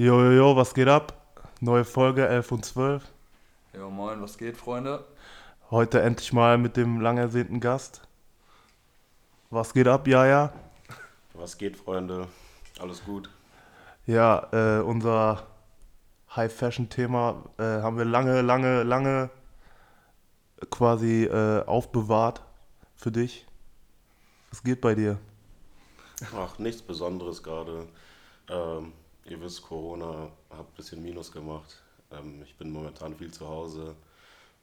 Jo, jo, jo, was geht ab? Neue Folge 11 und 12. Ja, moin, was geht, Freunde? Heute endlich mal mit dem lang ersehnten Gast. Was geht ab, Jaja? Was geht, Freunde? Alles gut? Ja, äh, unser High-Fashion-Thema äh, haben wir lange, lange, lange quasi äh, aufbewahrt für dich. Was geht bei dir? Ach, nichts Besonderes gerade. Ähm, ihr wisst, Corona hat ein bisschen Minus gemacht. Ähm, ich bin momentan viel zu Hause,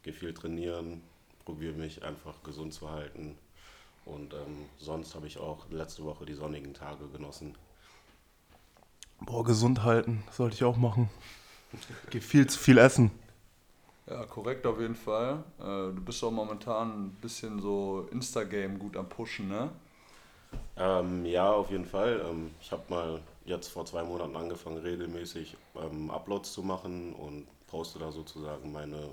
gehe viel trainieren, probiere mich einfach gesund zu halten. Und ähm, sonst habe ich auch letzte Woche die sonnigen Tage genossen. Boah, gesund halten, sollte ich auch machen. Geh viel zu viel essen. Ja, korrekt auf jeden Fall. Äh, du bist auch momentan ein bisschen so Instagame gut am Pushen, ne? Ähm, ja, auf jeden Fall. Ähm, ich habe mal jetzt vor zwei Monaten angefangen, regelmäßig ähm, Uploads zu machen und poste da sozusagen meine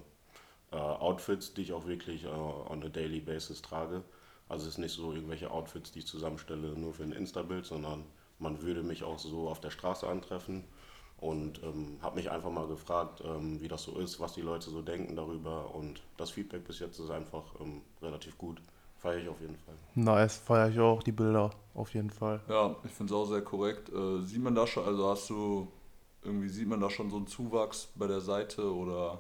äh, Outfits, die ich auch wirklich äh, on a daily basis trage. Also es ist nicht so irgendwelche Outfits, die ich zusammenstelle nur für ein Insta-Bild, sondern man würde mich auch so auf der Straße antreffen und ähm, habe mich einfach mal gefragt, ähm, wie das so ist, was die Leute so denken darüber und das Feedback bis jetzt ist einfach ähm, relativ gut. Feiere ich auf jeden Fall. Nice, feiere ich auch die Bilder, auf jeden Fall. Ja, ich finde es auch sehr korrekt. Äh, sieht man da schon, also hast du, irgendwie sieht man da schon so einen Zuwachs bei der Seite oder?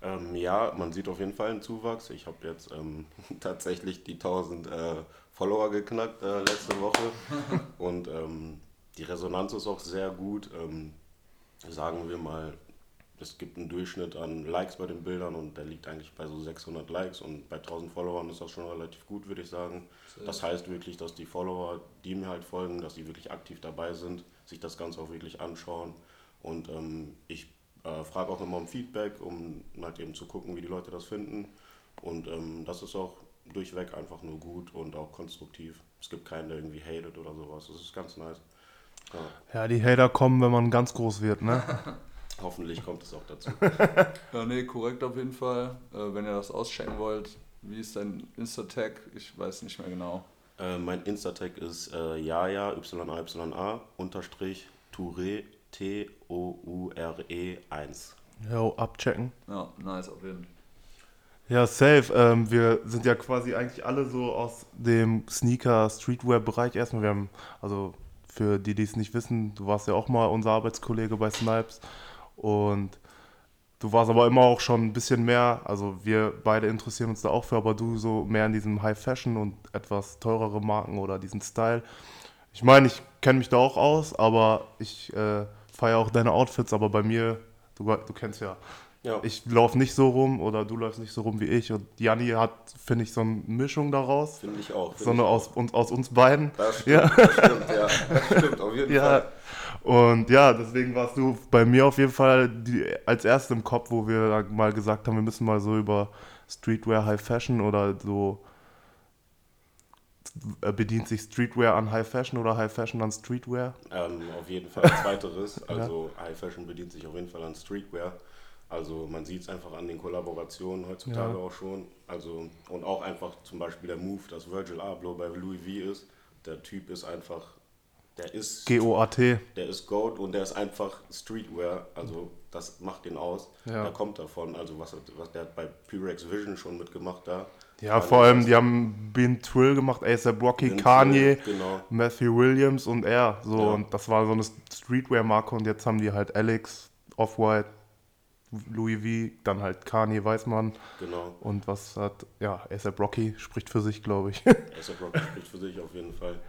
Ähm, ja, man sieht auf jeden Fall einen Zuwachs. Ich habe jetzt ähm, tatsächlich die 1000 äh, Follower geknackt äh, letzte Woche und ähm, die Resonanz ist auch sehr gut. Ähm, sagen wir mal es gibt einen Durchschnitt an Likes bei den Bildern und der liegt eigentlich bei so 600 Likes und bei 1000 Followern ist das schon relativ gut, würde ich sagen. Das heißt wirklich, dass die Follower, die mir halt folgen, dass die wirklich aktiv dabei sind, sich das Ganze auch wirklich anschauen und ähm, ich äh, frage auch immer um Feedback, um halt eben zu gucken, wie die Leute das finden und ähm, das ist auch durchweg einfach nur gut und auch konstruktiv. Es gibt keinen, der irgendwie hatet oder sowas. Das ist ganz nice. Ja. ja, die Hater kommen, wenn man ganz groß wird, ne? Hoffentlich kommt es auch dazu. ja, nee, korrekt auf jeden Fall. Äh, wenn ihr das auschecken wollt, wie ist dein Insta-Tag? Ich weiß nicht mehr genau. Äh, mein Insta-Tag ist äh, Jaja, Y-A-Y-A, unterstrich Touré, T-O-U-R-E 1. Jo, abchecken. Ja, nice auf jeden Fall. Ja, safe. Ähm, wir sind ja quasi eigentlich alle so aus dem Sneaker-Streetwear-Bereich erstmal. Wir haben, also für die, die es nicht wissen, du warst ja auch mal unser Arbeitskollege bei Snipes. Und du warst aber immer auch schon ein bisschen mehr, also wir beide interessieren uns da auch für, aber du so mehr in diesem High Fashion und etwas teurere Marken oder diesen Style. Ich meine, ich kenne mich da auch aus, aber ich äh, feiere auch deine Outfits, aber bei mir, du, du kennst ja, ja. ich laufe nicht so rum oder du läufst nicht so rum wie ich und Janni hat, finde ich, so eine Mischung daraus. Finde ich auch. Find so eine aus, auch. aus uns beiden. Das stimmt, ja. das stimmt, ja. Das stimmt, auf jeden ja. Fall. Und ja, deswegen warst du bei mir auf jeden Fall die, als erste im Kopf, wo wir mal gesagt haben, wir müssen mal so über Streetwear High Fashion oder so äh, bedient sich Streetwear an High Fashion oder High Fashion an Streetwear? Ähm, auf jeden Fall zweiteres. Also ja. High Fashion bedient sich auf jeden Fall an Streetwear. Also man sieht es einfach an den Kollaborationen heutzutage ja. auch schon. Also und auch einfach zum Beispiel der Move, dass Virgil Abloh bei Louis V ist. Der Typ ist einfach der ist G-O-A-T. Der ist Goat und der ist einfach Streetwear, also das macht ihn aus. Ja. Der kommt davon, also was, was der hat bei Pyrex Vision schon mitgemacht da. Ja, vor allem, die haben Ben Trill gemacht, ASAP Rocky, Kanye, genau. Matthew Williams und er. So, ja. und das war so eine Streetwear-Marke und jetzt haben die halt Alex, Off-White, Louis V, dann halt Kanye, weiß man. Genau. Und was hat, ja, ASAP Rocky spricht für sich, glaube ich. ASAP Rocky spricht für sich auf jeden Fall.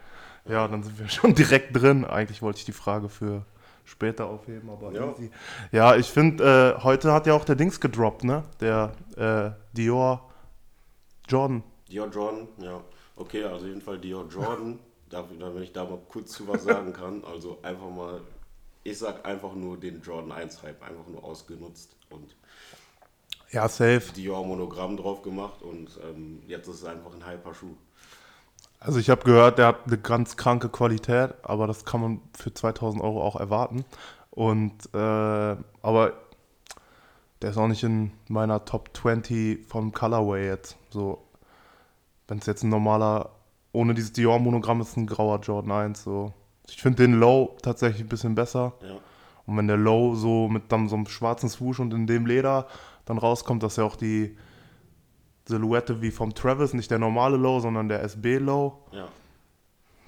Ja, dann sind wir schon direkt drin. Eigentlich wollte ich die Frage für später aufheben, aber ja. easy. Ja, ich finde, äh, heute hat ja auch der Dings gedroppt, ne? Der äh, Dior Jordan. Dior Jordan, ja. Okay, also auf jeden Fall Dior Jordan. Darf, wenn ich da mal kurz zu was sagen kann. Also einfach mal, ich sag einfach nur den Jordan 1 Hype, einfach nur ausgenutzt und ja, safe. Dior Monogramm drauf gemacht und ähm, jetzt ist es einfach ein Hyper-Schuh. Also ich habe gehört, der hat eine ganz kranke Qualität, aber das kann man für 2000 Euro auch erwarten. Und äh, aber der ist auch nicht in meiner Top 20 vom Colorway jetzt. So, wenn es jetzt ein normaler, ohne dieses Dior-Monogramm ist, ein grauer Jordan 1. So. Ich finde den Low tatsächlich ein bisschen besser. Ja. Und wenn der Low so mit dann so einem schwarzen Swoosh und in dem Leder dann rauskommt, dass ja auch die Silhouette wie vom Travis, nicht der normale Low, sondern der SB Low. Ja.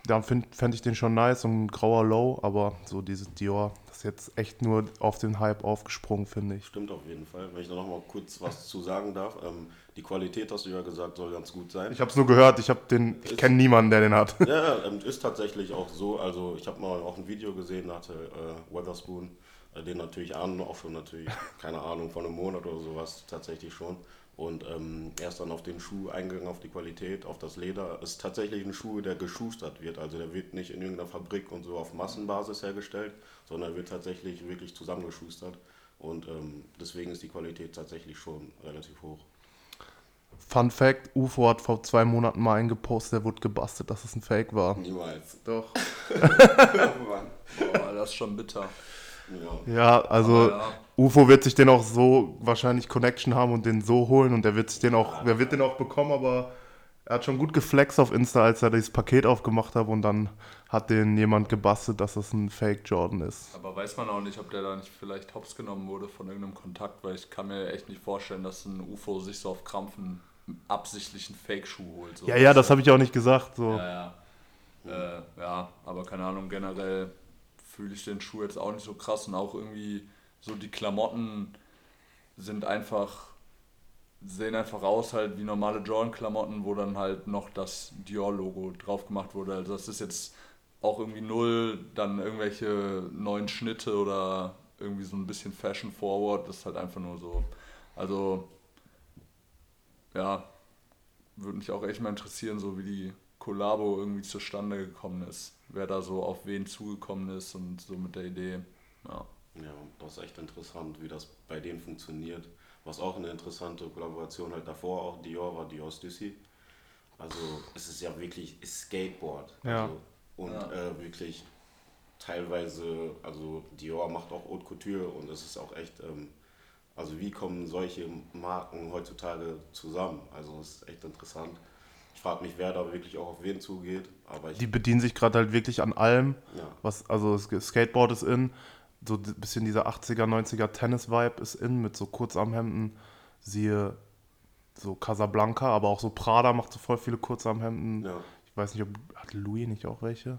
Da fände ich den schon nice, so ein grauer Low, aber so dieses Dior, das ist jetzt echt nur auf den Hype aufgesprungen, finde ich. Stimmt auf jeden Fall. Wenn ich da noch mal kurz was zu sagen darf, ähm, die Qualität, hast du ja gesagt, soll ganz gut sein. Ich habe es nur gehört, ich habe den, ich kenne niemanden, der den hat. Ja, ähm, ist tatsächlich auch so. Also ich habe mal auch ein Video gesehen, da hatte äh, Weatherspoon, äh, den natürlich ahnen, auch schon natürlich, keine Ahnung, von einem Monat oder sowas tatsächlich schon. Und ähm, er ist dann auf den Schuh eingegangen, auf die Qualität, auf das Leder. Es ist tatsächlich ein Schuh, der geschustert wird. Also der wird nicht in irgendeiner Fabrik und so auf Massenbasis hergestellt, sondern wird tatsächlich wirklich zusammengeschustert. Und ähm, deswegen ist die Qualität tatsächlich schon relativ hoch. Fun Fact: UFO hat vor zwei Monaten mal eingepostet, der wurde gebastelt, dass es ein Fake war. Niemals. Doch. Mann. Boah, das ist schon bitter. Ja. Ja, also Aber ja. UFO wird sich den auch so wahrscheinlich Connection haben und den so holen und der wird sich den auch, der wird den auch bekommen, aber er hat schon gut geflext auf Insta, als er dieses Paket aufgemacht hat und dann hat den jemand gebastelt, dass das ein Fake Jordan ist. Aber weiß man auch nicht, ob der da nicht vielleicht hops genommen wurde von irgendeinem Kontakt, weil ich kann mir echt nicht vorstellen, dass ein UFO sich so auf Krampfen absichtlich einen Fake-Schuh holt. So. Ja, ja, das habe ich auch nicht gesagt. So. Ja, ja. Äh, ja, aber keine Ahnung, generell fühle ich den Schuh jetzt auch nicht so krass und auch irgendwie so die Klamotten sind einfach, sehen einfach aus halt wie normale Jordan-Klamotten, wo dann halt noch das Dior-Logo drauf gemacht wurde. Also das ist jetzt auch irgendwie null, dann irgendwelche neuen Schnitte oder irgendwie so ein bisschen Fashion Forward, das ist halt einfach nur so. Also, ja, würde mich auch echt mal interessieren, so wie die Kollabo irgendwie zustande gekommen ist. Wer da so auf wen zugekommen ist und so mit der Idee. Ja. Ja, das ist echt interessant, wie das bei denen funktioniert. Was auch eine interessante Kollaboration halt davor auch Dior war Dior Stussy. Also es ist ja wirklich Skateboard. Ja. Also, und Ja. Äh, wirklich teilweise, also Dior macht auch Haute Couture und es ist auch echt, ähm, also wie kommen solche Marken heutzutage zusammen? Also es ist echt interessant. Ich frage mich, wer da wirklich auch auf wen zugeht, aber ich, Die bedienen sich gerade halt wirklich an allem. ja, Was, also Skateboard ist in, so ein bisschen dieser 80er, 90er Tennis-Vibe ist in, mit so Kurzarmhemden, siehe so Casablanca, aber auch so Prada macht so voll viele Kurzarmhemden. ja. Ich weiß nicht, ob, hat Louis nicht auch welche?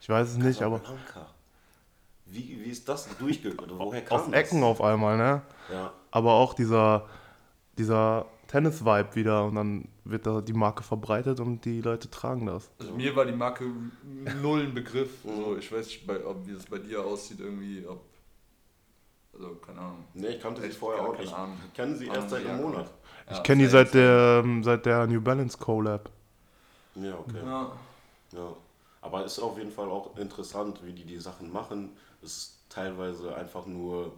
Ich weiß es nicht, aber Casablanca. Wie, wie ist das durchgegangen? Woher kam auf das? Ecken auf einmal, ne? Ja, Aber auch dieser, dieser Tennis-Vibe wieder und dann wird da die Marke verbreitet und die Leute tragen das. Also mir war die Marke null ein Begriff. So, ich weiß nicht, bei, ob, wie es bei dir aussieht, irgendwie, ob. Also, keine Ahnung. nee, ich kannte sie vorher auch nicht. Ahnung. Ich kenne sie erst seit einem Monat. Ja, ich kenne die seit der, ähm, seit der New Balance Collab. Ja, okay. Ja. Ja. Aber es ist auf jeden Fall auch interessant, wie die die Sachen machen. Es ist teilweise einfach nur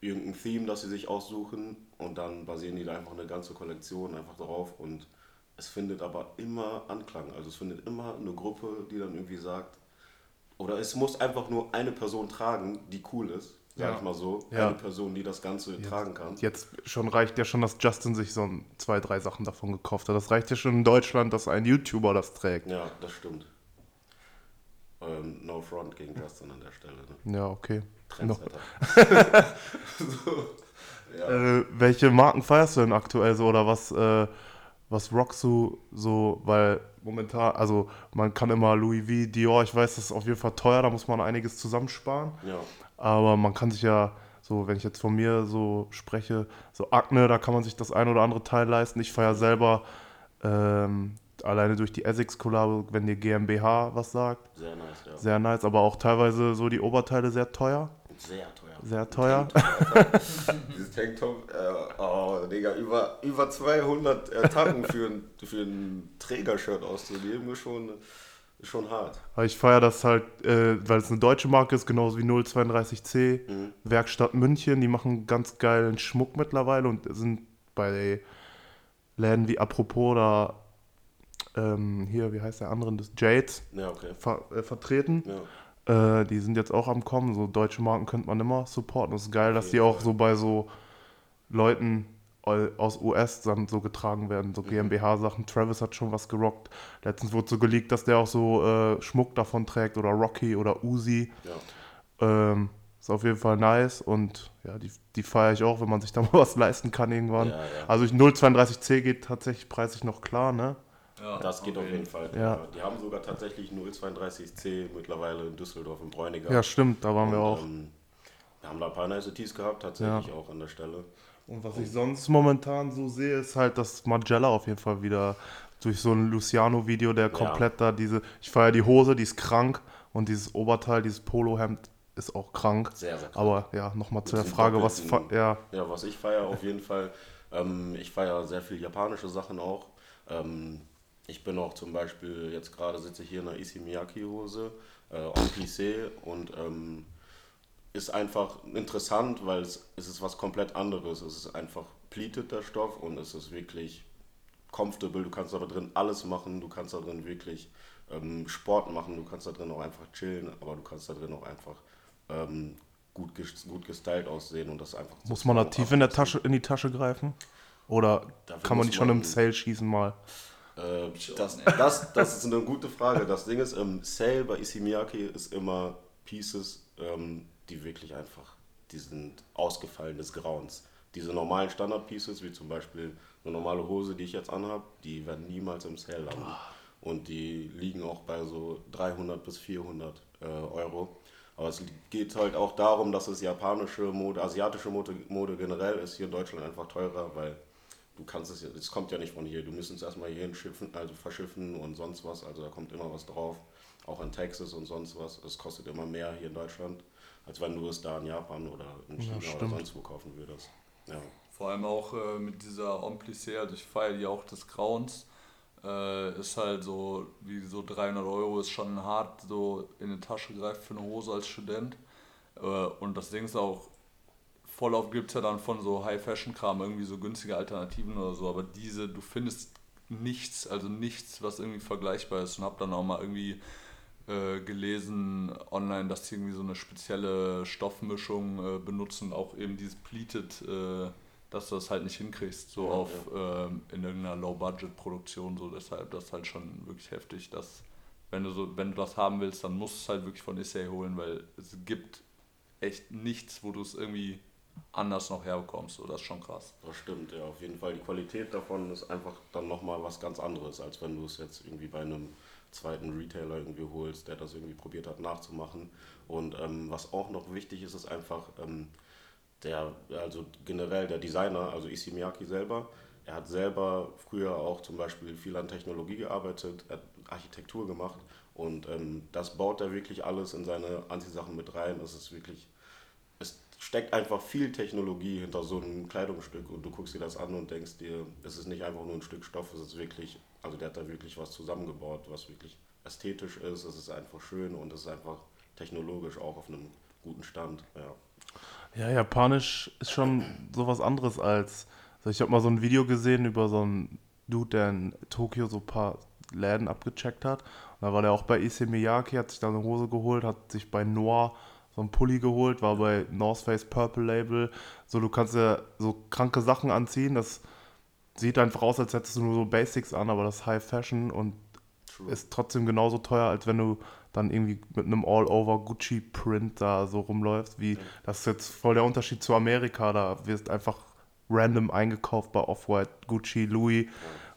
irgendein Theme, das sie sich aussuchen und dann basieren die da einfach eine ganze Kollektion einfach drauf und es findet aber immer Anklang. Also es findet immer eine Gruppe, die dann irgendwie sagt, oder es muss einfach nur eine Person tragen, die cool ist, sag Ja. ich mal so. Ja. Eine Person, die das Ganze tragen kann. Jetzt schon reicht ja schon, dass Justin sich so ein, zwei, drei Sachen davon gekauft hat. Das reicht ja schon in Deutschland, dass ein YouTuber das trägt. Ja, das stimmt. Ähm, no front gegen Justin an der Stelle. Ne? Ja, okay. Trendsetter. so, ja. Äh, welche Marken feierst du denn aktuell so oder was, äh, was rockst du so, weil momentan, also man kann immer Louis V, Dior, ich weiß, das ist auf jeden Fall teuer, da muss man einiges zusammensparen, ja. aber man kann sich ja, so wenn ich jetzt von mir so spreche, so Akne, da kann man sich das ein oder andere Teil leisten. Ich feiere selber ähm, alleine durch die Essex-Kollabo, wenn dir GmbH was sagt, Sehr nice, ja. sehr nice, aber auch teilweise so die Oberteile sehr teuer, Sehr teuer. sehr teuer. Dieses Tanktop, äh, oh, Digga, über, über 200 äh, Tacken für ein, für ein Trägershirt auszugeben, ist schon, ist schon hart. Aber ich feiere das halt, äh, weil es eine deutsche Marke ist, genauso wie 032C. Mhm. Werkstatt München, die machen ganz geilen Schmuck mittlerweile und sind bei Läden wie Apropos oder ähm, hier, wie heißt der andere, das Jades Ja, okay. ver äh, vertreten. Ja. Äh, die sind jetzt auch am Kommen. So deutsche Marken könnte man immer supporten. Das ist geil, dass die auch so bei so Leuten eu- aus US dann so getragen werden, Mhm. so GmbH-Sachen. Travis hat schon was gerockt. Letztens wurde so geleakt, dass der auch so äh, Schmuck davon trägt oder Rocky oder Uzi. ja. Ähm, Ist auf jeden Fall nice und ja, die, die feiere ich auch, wenn man sich da mal was leisten kann irgendwann. Ja, ja. Also ich 032C geht tatsächlich preislich noch klar, ne? Ja, Das geht auf jeden Fall. Ja. Die haben sogar tatsächlich 032C mittlerweile in Düsseldorf im Bräuniger. Ja, stimmt, da waren wir Und, auch. Ähm, wir haben da ein paar nice Tees gehabt, tatsächlich auch an der Stelle. Und was ich sonst momentan so sehe, ist halt, dass Magella auf jeden Fall wieder durch so ein Luciano-Video, der komplett da diese, ich feiere die Hose, die ist krank und dieses Oberteil, dieses Polohemd ist auch krank. Sehr, sehr krank. Aber ja, nochmal zu der Frage, was, ja, Ja, was ich feiere auf jeden Fall, ähm, ich feiere sehr viel japanische Sachen auch. Ähm, ich bin auch zum Beispiel, jetzt gerade sitze ich hier in einer Issey Miyake Hose, äh, en plissé und ähm, ist einfach interessant, weil es, es ist was komplett anderes. Es ist einfach pleated der Stoff und es ist wirklich comfortable. Du kannst da drin alles machen, du kannst da drin wirklich ähm, Sport machen, du kannst da drin auch einfach chillen, aber du kannst da drin auch einfach ähm, gut, gut gestylt aussehen und das einfach muss man da tief in der. Tasche, in die Tasche greifen? Oder Dafür kann man nicht schon im Sale schießen mal? Äh, das, das, das ist eine gute Frage. Das Ding ist, im Sale bei Issey Miyake ist immer Pieces, ähm, die wirklich einfach, die sind ausgefallen des Grauens. Diese normalen Standard-Pieces, wie zum Beispiel eine normale Hose, die ich jetzt anhabe, die werden niemals im Sale landen. Und die liegen auch bei so 300 bis 400 äh, Euro. Aber es geht halt auch darum, dass es japanische Mode, asiatische Mode, Mode generell ist hier in Deutschland einfach teurer, weil du kannst es ja, es kommt ja nicht von hier, du müsst es erstmal hier hinschiffen, also verschiffen und sonst was, also da kommt immer was drauf, auch in Texas und sonst was, es kostet immer mehr hier in Deutschland, als wenn du es da in Japan oder in China oder stimmt. sonst wo kaufen würdest. Ja. Vor allem auch äh, mit dieser Omplissé, also ich feiere die auch des Grauens. Äh, ist halt so, wie so 300 Euro ist schon hart so in die Tasche greift für eine Hose als Student. Äh, und das Ding ist auch, oft gibt es ja dann von so High-Fashion-Kram irgendwie so günstige Alternativen oder so, aber diese, du findest nichts, also nichts, was irgendwie vergleichbar ist. Und hab dann auch mal irgendwie äh, gelesen online, dass die irgendwie so eine spezielle Stoffmischung äh, benutzen, auch eben dieses Pleated, äh, dass du das halt nicht hinkriegst, so Ja, auf ähm, in irgendeiner Low-Budget-Produktion, so deshalb das ist halt schon wirklich heftig, dass wenn du so, wenn du das haben willst, dann musst du es halt wirklich von Issei holen, weil es gibt echt nichts, wo du es irgendwie anders noch herbekommst, so das ist schon krass. Das stimmt, ja, auf jeden Fall. Die Qualität davon ist einfach dann nochmal was ganz anderes, als wenn du es jetzt irgendwie bei einem zweiten Retailer irgendwie holst, der das irgendwie probiert hat nachzumachen. Und ähm, was auch noch wichtig ist, ist einfach ähm, der, also generell der Designer, also Issey Miyake selber, er hat selber früher auch zum Beispiel viel an Technologie gearbeitet, hat Architektur gemacht und ähm, das baut er wirklich alles in seine Anziehsachen mit rein. Es ist wirklich es steckt einfach viel Technologie hinter so einem Kleidungsstück und du guckst dir das an und denkst dir, es ist nicht einfach nur ein Stück Stoff, es ist wirklich, also der hat da wirklich was zusammengebaut, was wirklich ästhetisch ist, es ist einfach schön und es ist einfach technologisch auch auf einem guten Stand. Ja. Ja, Japanisch ist schon sowas anderes als. Also ich habe mal so ein Video gesehen über so einen Dude, der in Tokio so ein paar Läden abgecheckt hat. Und da war der auch bei Issey Miyake, hat sich da eine Hose geholt, hat sich bei Noir so einen Pulli geholt, war bei North Face Purple Label. So, du kannst ja so kranke Sachen anziehen. Das sieht einfach aus, als hättest du nur so Basics an, aber das ist High Fashion und True. ist trotzdem genauso teuer, als wenn du dann irgendwie mit einem All-Over Gucci-Print da so rumläufst. Wie, das ist jetzt voll der Unterschied zu Amerika. Da wirst einfach random eingekauft bei Off-White, Gucci, Louis.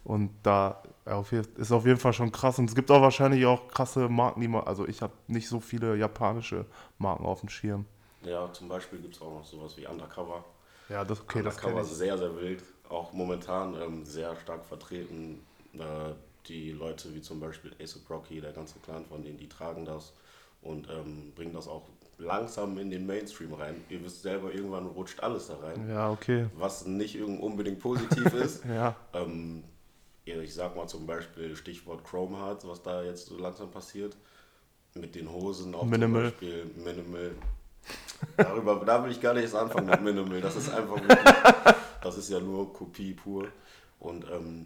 Und da ja, auf jeden- ist auf jeden Fall schon krass. Und es gibt auch wahrscheinlich auch krasse Marken, die man. Also ich habe nicht so viele japanische Marken auf dem Schirm. ja, zum Beispiel gibt es auch noch sowas wie Undercover. Ja, das okay, das Undercover kenne ist sehr, sehr wild, auch momentan ähm, sehr stark vertreten. Äh, die Leute wie zum Beispiel Ace Rocky, der ganze Clan von denen, die tragen das und ähm, bringen das auch langsam in den Mainstream rein. Ihr wisst selber, irgendwann rutscht alles da rein, Ja, okay. was nicht unbedingt positiv ist. Ja, Ähm, ich sag mal zum Beispiel Stichwort Chrome Hearts, was da jetzt so langsam passiert. Mit den Hosen auch Minimal. zum Beispiel Minimal. Darüber, da will ich gar nicht erst anfangen mit Minimal. Das ist einfach wirklich, das ist ja nur Kopie pur. Und ähm,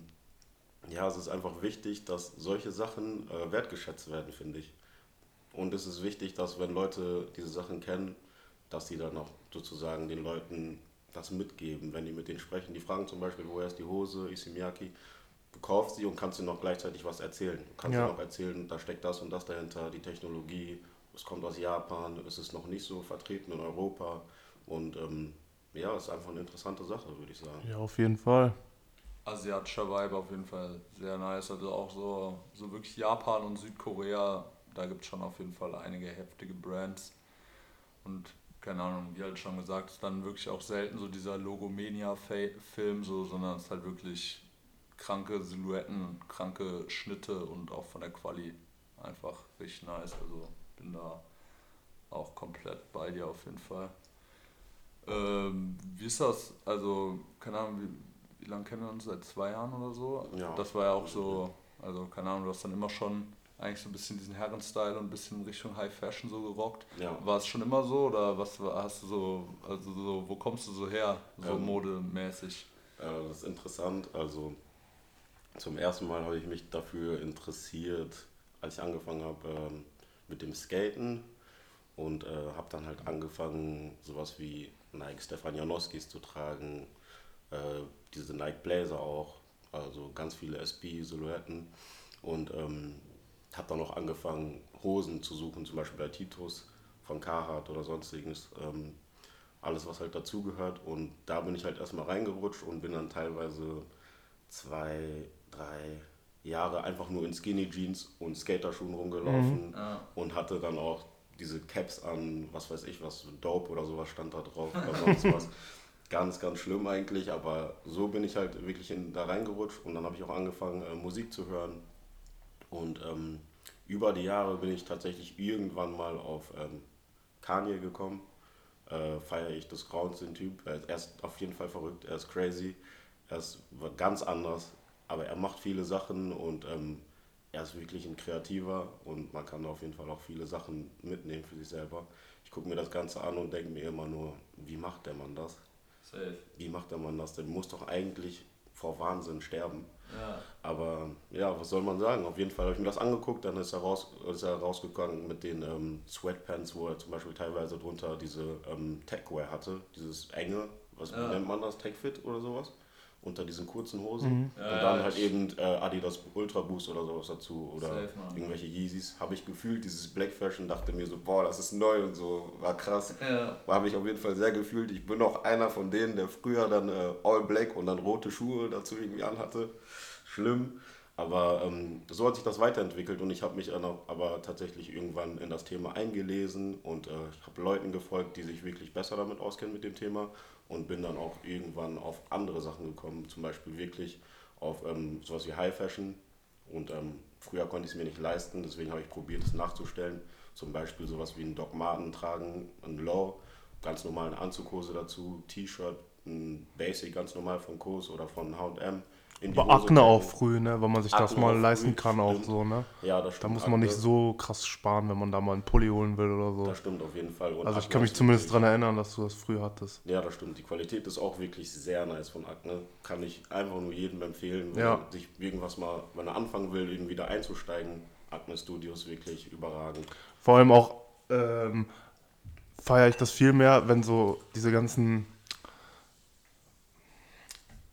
ja, es ist einfach wichtig, dass solche Sachen äh, wertgeschätzt werden, finde ich. Und es ist wichtig, dass wenn Leute diese Sachen kennen, dass sie dann auch sozusagen den Leuten das mitgeben, wenn die mit denen sprechen. Die fragen zum Beispiel, woher ist die Hose, Isimiaki, du kaufst sie und kannst ihnen noch gleichzeitig was erzählen. Du kannst Ja. ihnen noch erzählen, da steckt das und das dahinter, die Technologie, es kommt aus Japan, es ist noch nicht so vertreten in Europa und ähm, ja, es ist einfach eine interessante Sache, würde ich sagen. Ja, auf jeden Fall. Asiatischer Vibe auf jeden Fall sehr nice. Also auch so, so wirklich Japan und Südkorea, da gibt es schon auf jeden Fall einige heftige Brands. Und keine Ahnung, wie halt schon gesagt, ist dann wirklich auch selten so dieser Logomania-Film, so, sondern es ist halt wirklich kranke Silhouetten, kranke Schnitte und auch von der Quali einfach richtig nice. Also bin da auch komplett bei dir auf jeden Fall. Ähm, wie ist das? Also, keine Ahnung, wie, wie lange kennen wir uns? Seit zwei Jahren oder so? Ja. Das war ja auch so, also keine Ahnung, du hast dann immer schon eigentlich so ein bisschen diesen Herrenstyle und ein bisschen Richtung High Fashion so gerockt. Ja. War es schon immer so oder was hast du so, also so, wo kommst du so her, so Ähm, modemäßig? Äh, das ist interessant. Also zum ersten Mal habe ich mich dafür interessiert, als ich angefangen habe ähm, mit dem Skaten und äh, habe dann halt angefangen, sowas wie Nike Stefanianowskis zu tragen, äh, diese Nike Blazer auch, also ganz viele SB-Silhouetten und ähm, habe dann auch angefangen, Hosen zu suchen, zum Beispiel bei Titus von Carhartt oder sonstiges. Ähm, alles, was halt dazugehört. Und da bin ich halt erstmal reingerutscht und bin dann teilweise zwei, drei Jahre einfach nur in Skinny Jeans und Skaterschuhen rumgelaufen Ja. und hatte dann auch diese Caps an, was weiß ich, was Dope oder sowas stand da drauf oder sonst was. Ganz, ganz schlimm eigentlich, aber so bin ich halt wirklich in, da reingerutscht und dann habe ich auch angefangen, äh, Musik zu hören. Und ähm, über die Jahre bin ich tatsächlich irgendwann mal auf ähm, Kanye gekommen. Äh, feiere ich des Grauens den Typ. Er ist, er ist auf jeden Fall verrückt, er ist crazy. Er ist ganz anders, aber er macht viele Sachen und ähm, er ist wirklich ein Kreativer und man kann auf jeden Fall auch viele Sachen mitnehmen für sich selber. Ich gucke mir das Ganze an und denke mir immer nur, wie macht der Mann das? Safe. Wie macht der Mann das? Der muss doch eigentlich vor Wahnsinn sterben. Ja. Aber ja, was soll man sagen? Auf jeden Fall habe ich mir das angeguckt, dann ist er, raus, ist er rausgegangen mit den ähm, Sweatpants, wo er zum Beispiel teilweise drunter diese ähm, Techwear hatte, dieses enge, was Ja. nennt man das, Techfit oder sowas, unter diesen kurzen Hosen. Ja, Und dann ja, halt ich- eben äh, Adidas Ultra Boost oder sowas dazu oder Safe, irgendwelche Yeezys. Habe ich gefühlt, dieses Black Fashion, dachte mir so, boah, das ist neu und so, war krass. Ja. Habe ich auf jeden Fall sehr gefühlt. Ich bin auch einer von denen, der früher dann äh, All Black und dann rote Schuhe dazu irgendwie anhatte. Schlimm. Aber ähm, so hat sich das weiterentwickelt und ich habe mich dann auch aber tatsächlich irgendwann in das Thema eingelesen und äh, ich habe Leuten gefolgt, die sich wirklich besser damit auskennen mit dem Thema und bin dann auch irgendwann auf andere Sachen gekommen, zum Beispiel wirklich auf ähm, sowas wie High Fashion und ähm, früher konnte ich es mir nicht leisten, deswegen habe ich probiert, es nachzustellen. Zum Beispiel sowas wie ein Doc Marten tragen, ein Low, ganz normalen Anzughose dazu, T-Shirt, ein Basic ganz normal von Kos oder von H&M. In die Aber Hose Akne auch früh, ne? Weil man sich das Akne mal auch leisten früh, kann auch stimmt. so, ne? Ja, das Da stimmt. muss man nicht Akne, so krass sparen, wenn man da mal einen Pulli holen will oder so. Das stimmt auf jeden Fall. Und Also ich kann mich zumindest dran erinnern, dass du das früh hattest. Ja, das stimmt. Die Qualität ist auch wirklich sehr nice von Akne. Kann ich einfach nur jedem empfehlen, wenn Ja. er sich irgendwas mal, wenn er anfangen will, irgendwie da einzusteigen. Akne Studios wirklich überragend. Vor allem auch ähm, feiere ich das viel mehr, wenn so diese ganzen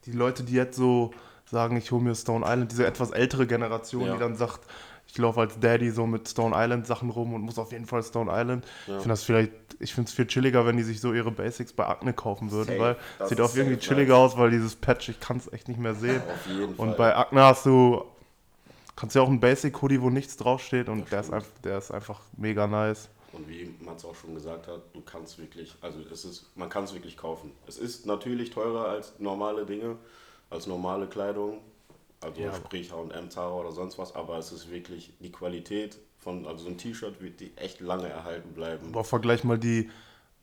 die Leute, die jetzt so sagen, ich hole mir Stone Island, diese etwas ältere Generation, Ja. die dann sagt, ich laufe als Daddy so mit Stone Island Sachen rum und muss auf jeden Fall Stone Island. Ja. Ich finde das vielleicht, ich finde es viel chilliger, wenn die sich so ihre Basics bei Akne kaufen würden, Safe. weil Das sieht auch irgendwie safe chilliger nice. aus, weil dieses Patch, ich kann es echt nicht mehr sehen. Auf jeden Fall. Und bei Akne hast du, kannst du ja auch einen Basic Hoodie, wo nichts draufsteht und Das der ist, einfach, der ist einfach mega nice. Und wie man es auch schon gesagt hat, du kannst wirklich, also es ist, man kann es wirklich kaufen. Es ist natürlich teurer als normale Dinge, als normale Kleidung, also Ja. sprich H&M, Zara oder sonst was, aber es ist wirklich die Qualität von, also so ein T-Shirt wird die echt lange erhalten bleiben. Aber vergleich mal die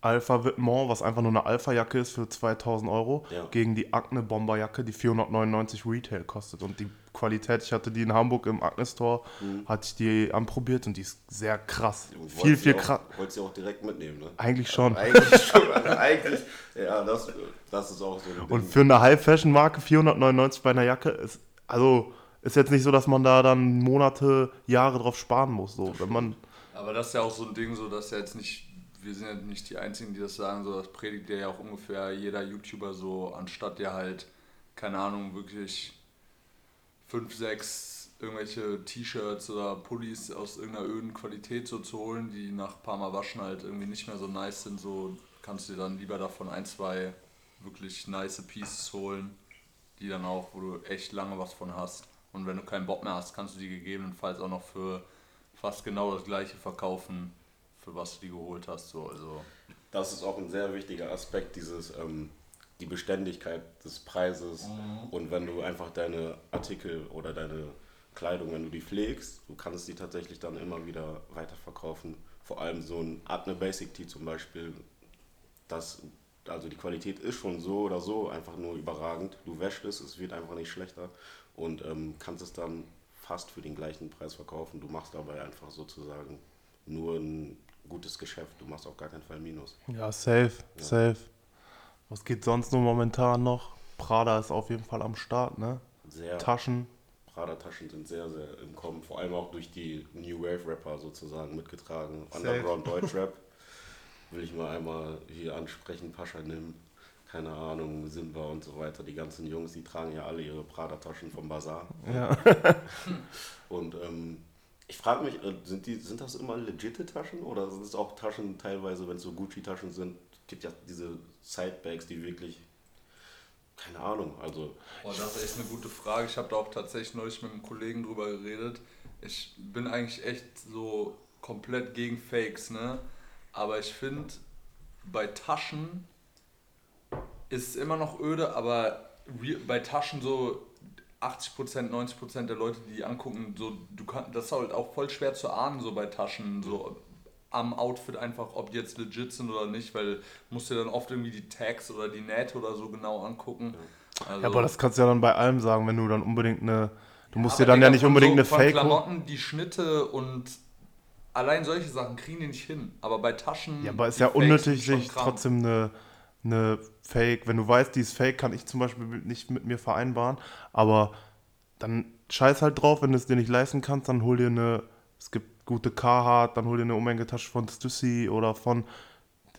Alpha Vêtement, was einfach nur eine Alpha-Jacke ist für 2000 Euro, Ja. gegen die Acne Bomberjacke, die 499 Retail kostet. Und die Qualität, ich hatte die in Hamburg im Acne Store, hatte ich die anprobiert und die ist sehr krass. Du Viel, viel krass. Wolltest du auch direkt mitnehmen, ne? Eigentlich schon. Eigentlich schon, also eigentlich, ja, das, das ist auch so ein Und Ding. für eine High-Fashion-Marke 499 bei einer Jacke ist, also, ist jetzt nicht so, dass man da dann Monate, Jahre drauf sparen muss. So. Wenn man, Aber das ist ja auch so ein Ding, so dass ja jetzt nicht, wir sind ja nicht die Einzigen, die das sagen, so das predigt ja auch ungefähr jeder YouTuber so, anstatt der halt, keine Ahnung, wirklich 5, 6 irgendwelche T-Shirts oder Pullis aus irgendeiner öden Qualität so zu holen, die nach ein paar Mal waschen halt irgendwie nicht mehr so nice sind, so kannst du dir dann lieber davon ein, zwei wirklich nice Pieces holen, die dann auch, wo du echt lange was von hast. Und wenn du keinen Bock mehr hast, kannst du die gegebenenfalls auch noch für fast genau das gleiche verkaufen, für was du die geholt hast. So, also. Das ist auch ein sehr wichtiger Aspekt, dieses ähm, die Beständigkeit des Preises. Mhm. Und wenn du einfach deine Artikel oder deine Kleidung, wenn du die pflegst, du kannst die tatsächlich dann immer wieder weiterverkaufen. Vor allem so ein Adne Basic Tee zum Beispiel, das, also die Qualität ist schon so oder so einfach nur überragend. Du wäschst es, es wird einfach nicht schlechter und ähm, kannst es dann fast für den gleichen Preis verkaufen. Du machst dabei einfach sozusagen nur ein gutes Geschäft. Du machst auf gar keinen Fall Minus. Ja, safe, safe. Was geht sonst nur momentan noch? Prada ist auf jeden Fall am Start, ne? Sehr Taschen. Prada-Taschen sind sehr, sehr im Kommen. Vor allem auch durch die New Wave-Rapper sozusagen mitgetragen. Underground Deutschrap will ich mal einmal hier ansprechen. Pascha Nim, keine Ahnung, Simba und so weiter. Die ganzen Jungs, die tragen ja alle ihre Prada-Taschen vom Bazar. Ja. Und ähm, ich frage mich, äh, sind, die, sind das immer legitte Taschen oder sind es auch Taschen teilweise, wenn es so Gucci-Taschen sind, gibt ja diese Sidebags, die wirklich, keine Ahnung, also Boah, das ist echt eine gute Frage. Ich habe da auch tatsächlich neulich mit einem Kollegen drüber geredet. Ich bin eigentlich echt so komplett gegen Fakes, ne? Aber ich finde, bei Taschen ist es immer noch öde, aber bei Taschen so 80%, 90% der Leute, die die angucken, so, du kann, das ist halt auch voll schwer zu ahnen, so bei Taschen, so am Outfit einfach, ob die jetzt legit sind oder nicht, weil du musst dir dann oft irgendwie die Tags oder die Nähte oder so genau angucken. Also, ja, aber das kannst du ja dann bei allem sagen, wenn du dann unbedingt eine. Du musst dir dann Digga, ja nicht unbedingt so, eine von Fake. Klamotten, die Schnitte und allein solche Sachen kriegen die nicht hin. Aber bei Taschen. Ja, aber ist ja Fakes unnötig, sich trotzdem eine, eine Fake. Wenn du weißt, die ist Fake, kann ich zum Beispiel nicht mit mir vereinbaren. Aber dann scheiß halt drauf, wenn du es dir nicht leisten kannst, dann hol dir eine. Es gibt gute Carhartt, dann hol dir eine Umhängetasche von Stussy oder von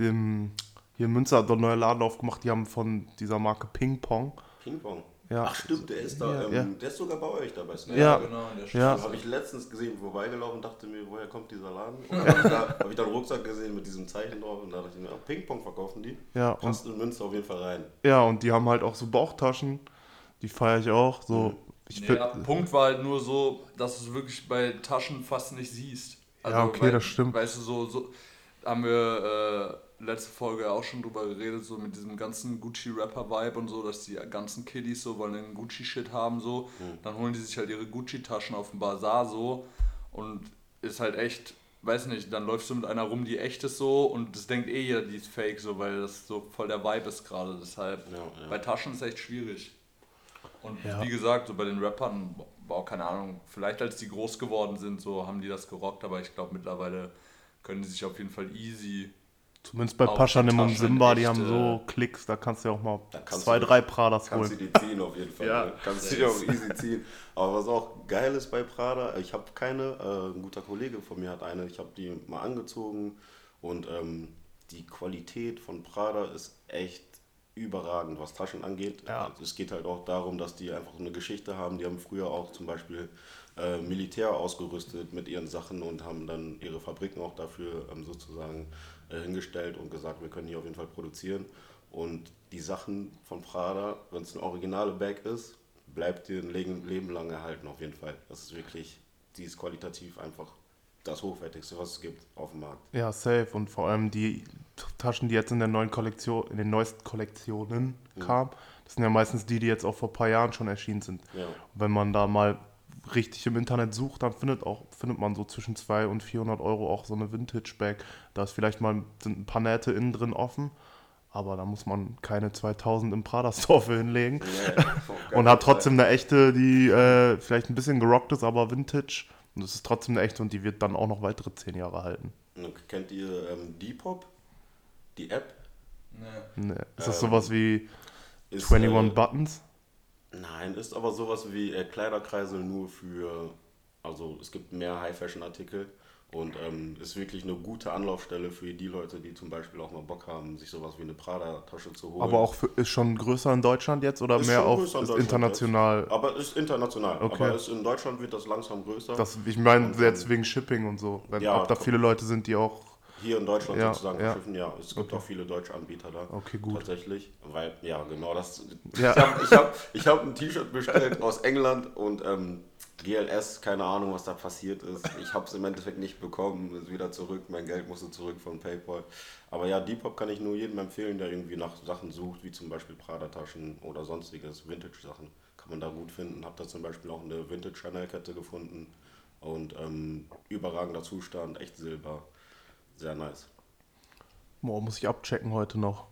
dem. Hier in Münster hat so ein neuer Laden aufgemacht, die haben von dieser Marke Ping Pong. Ping-Pong. Ja. Ach stimmt, der ist da, Ja, ähm, ja. der ist sogar bei euch dabei. Ja, Ja. genau. der Ja. Das habe ich letztens gesehen, vorbeigelaufen und dachte mir, woher kommt dieser Laden? Und dann habe ich, da, hab ich da einen Rucksack gesehen mit diesem Zeichen drauf und da dachte ich mir, ah, Ping-Pong verkaufen die. Ja, und Passt in Münster auf jeden Fall rein. Ja, und die haben halt auch so Bauchtaschen. Die feiere ich auch. So, ich Ja, find- Punkt war halt nur so, dass du es wirklich bei Taschen fast nicht siehst. Also, Ja, okay, weil, das stimmt. Weißt du, so, so haben wir äh, letzte Folge auch schon drüber geredet, so mit diesem ganzen Gucci-Rapper-Vibe und so, dass die ganzen Kiddies so wollen einen Gucci-Shit haben, so. Dann holen die sich halt ihre Gucci-Taschen auf dem Bazar so und ist halt echt, weiß nicht, dann läufst du mit einer rum, die echt ist so und das denkt eh jeder, die ist fake, so, weil das so voll der Vibe ist gerade. Deshalb, Ja, ja. bei Taschen ist echt schwierig. Und Ja. wie gesagt, so bei den Rappern, war keine Ahnung, vielleicht als die groß geworden sind, so haben die das gerockt, aber ich glaube mittlerweile können die sich auf jeden Fall easy. Zumindest bei Auch Paschanim und Simba, die haben äh, so Klicks, da kannst du ja auch mal zwei, du- drei Pradas Kannst du holen. die ziehen auf jeden Fall. Ja. ne? Kannst du die auch easy ziehen. Aber was auch geil ist bei Prada, ich habe keine, äh, ein guter Kollege von mir hat eine, ich habe die mal angezogen und ähm, die Qualität von Prada ist echt überragend, was Taschen angeht. Ja. Also es geht halt auch darum, dass die einfach eine Geschichte haben. Die haben früher auch zum Beispiel äh, Militär ausgerüstet mit ihren Sachen und haben dann ihre Fabriken auch dafür ähm, sozusagen äh, hingestellt und gesagt, wir können hier auf jeden Fall produzieren. Und die Sachen von Prada, wenn es ein originale Bag ist, bleibt dir ein Leben, Leben lang erhalten auf jeden Fall. Das ist wirklich, die ist qualitativ einfach das Hochwertigste, was es gibt auf dem Markt. Ja, safe. Und vor allem die Taschen, die jetzt in der neuen Kollektion, in den neuesten Kollektionen kamen, das sind ja meistens die, die jetzt auch vor ein paar Jahren schon erschienen sind. Ja. Wenn man da mal richtig im Internet sucht, dann findet, auch, findet man so zwischen 200 und 400 Euro auch so eine Vintage-Bag. Da ist vielleicht mal sind ein paar Nähte innen drin offen, aber da muss man keine 2000 im Prada-Store für hinlegen. Und hat trotzdem eine echte, die äh, vielleicht ein bisschen gerockt ist, aber Vintage. Und es ist trotzdem eine echte und die wird dann auch noch weitere 10 Jahre halten. Kennt ihr ähm, Depop? Die App? Ne. Ne. Ist das Ähm, sowas wie Ist, 21 äh, Buttons? Nein, ist aber sowas wie äh, Kleiderkreisel nur für, also es gibt mehr High-Fashion-Artikel Und ähm, ist wirklich eine gute Anlaufstelle für die Leute, die zum Beispiel auch mal Bock haben, sich sowas wie eine Prada-Tasche zu holen. Aber auch für, ist schon größer in Deutschland jetzt oder Ist mehr auch in international? Jetzt. Aber ist international. Okay. Aber ist, in Deutschland wird das langsam größer. Das, ich meine jetzt wegen Shipping und so. Wenn, ja, ob da komm. viele Leute sind, die auch. Hier in Deutschland Ja, sozusagen ja. verschiffen, ja. Es gibt Okay. auch viele deutsche Anbieter da. Okay, gut. Tatsächlich. Weil, ja, genau das. Ja. Ich habe ich hab, ich hab ein T-Shirt bestellt aus England und ähm, GLS, keine Ahnung, was da passiert ist. Ich habe es im Endeffekt nicht bekommen, ist wieder zurück. Mein Geld musste zurück von PayPal. Aber ja, Depop kann ich nur jedem empfehlen, der irgendwie nach Sachen sucht, wie zum Beispiel Prada-Taschen oder sonstiges, Vintage-Sachen. Kann man da gut finden. Habe da zum Beispiel auch eine Vintage-Chanel-Kette gefunden und ähm, überragender Zustand, echt Silber. Sehr nice. Boah, muss ich abchecken heute noch.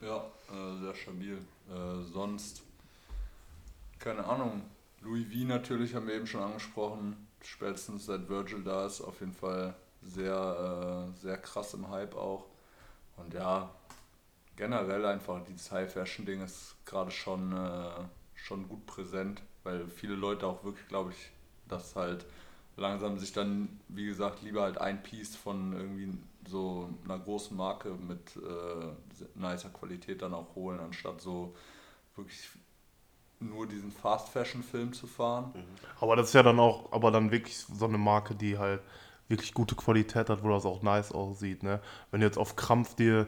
Ja, äh, sehr stabil. Äh, sonst, keine Ahnung. Louis V natürlich haben wir eben schon angesprochen. Spätestens seit Virgil da ist, auf jeden Fall sehr, äh, sehr krass im Hype auch. Und ja, generell einfach dieses High-Fashion-Ding ist gerade schon, äh, schon gut präsent, weil viele Leute auch wirklich, glaube ich, das halt langsam sich dann, wie gesagt, lieber halt ein Piece von irgendwie so einer großen Marke mit äh, nicer Qualität dann auch holen, anstatt so wirklich nur diesen Fast-Fashion-Film zu fahren. Aber das ist ja dann auch, aber dann wirklich so eine Marke, die halt wirklich gute Qualität hat, wo das auch nice aussieht. Ne? Wenn du jetzt auf Krampf dir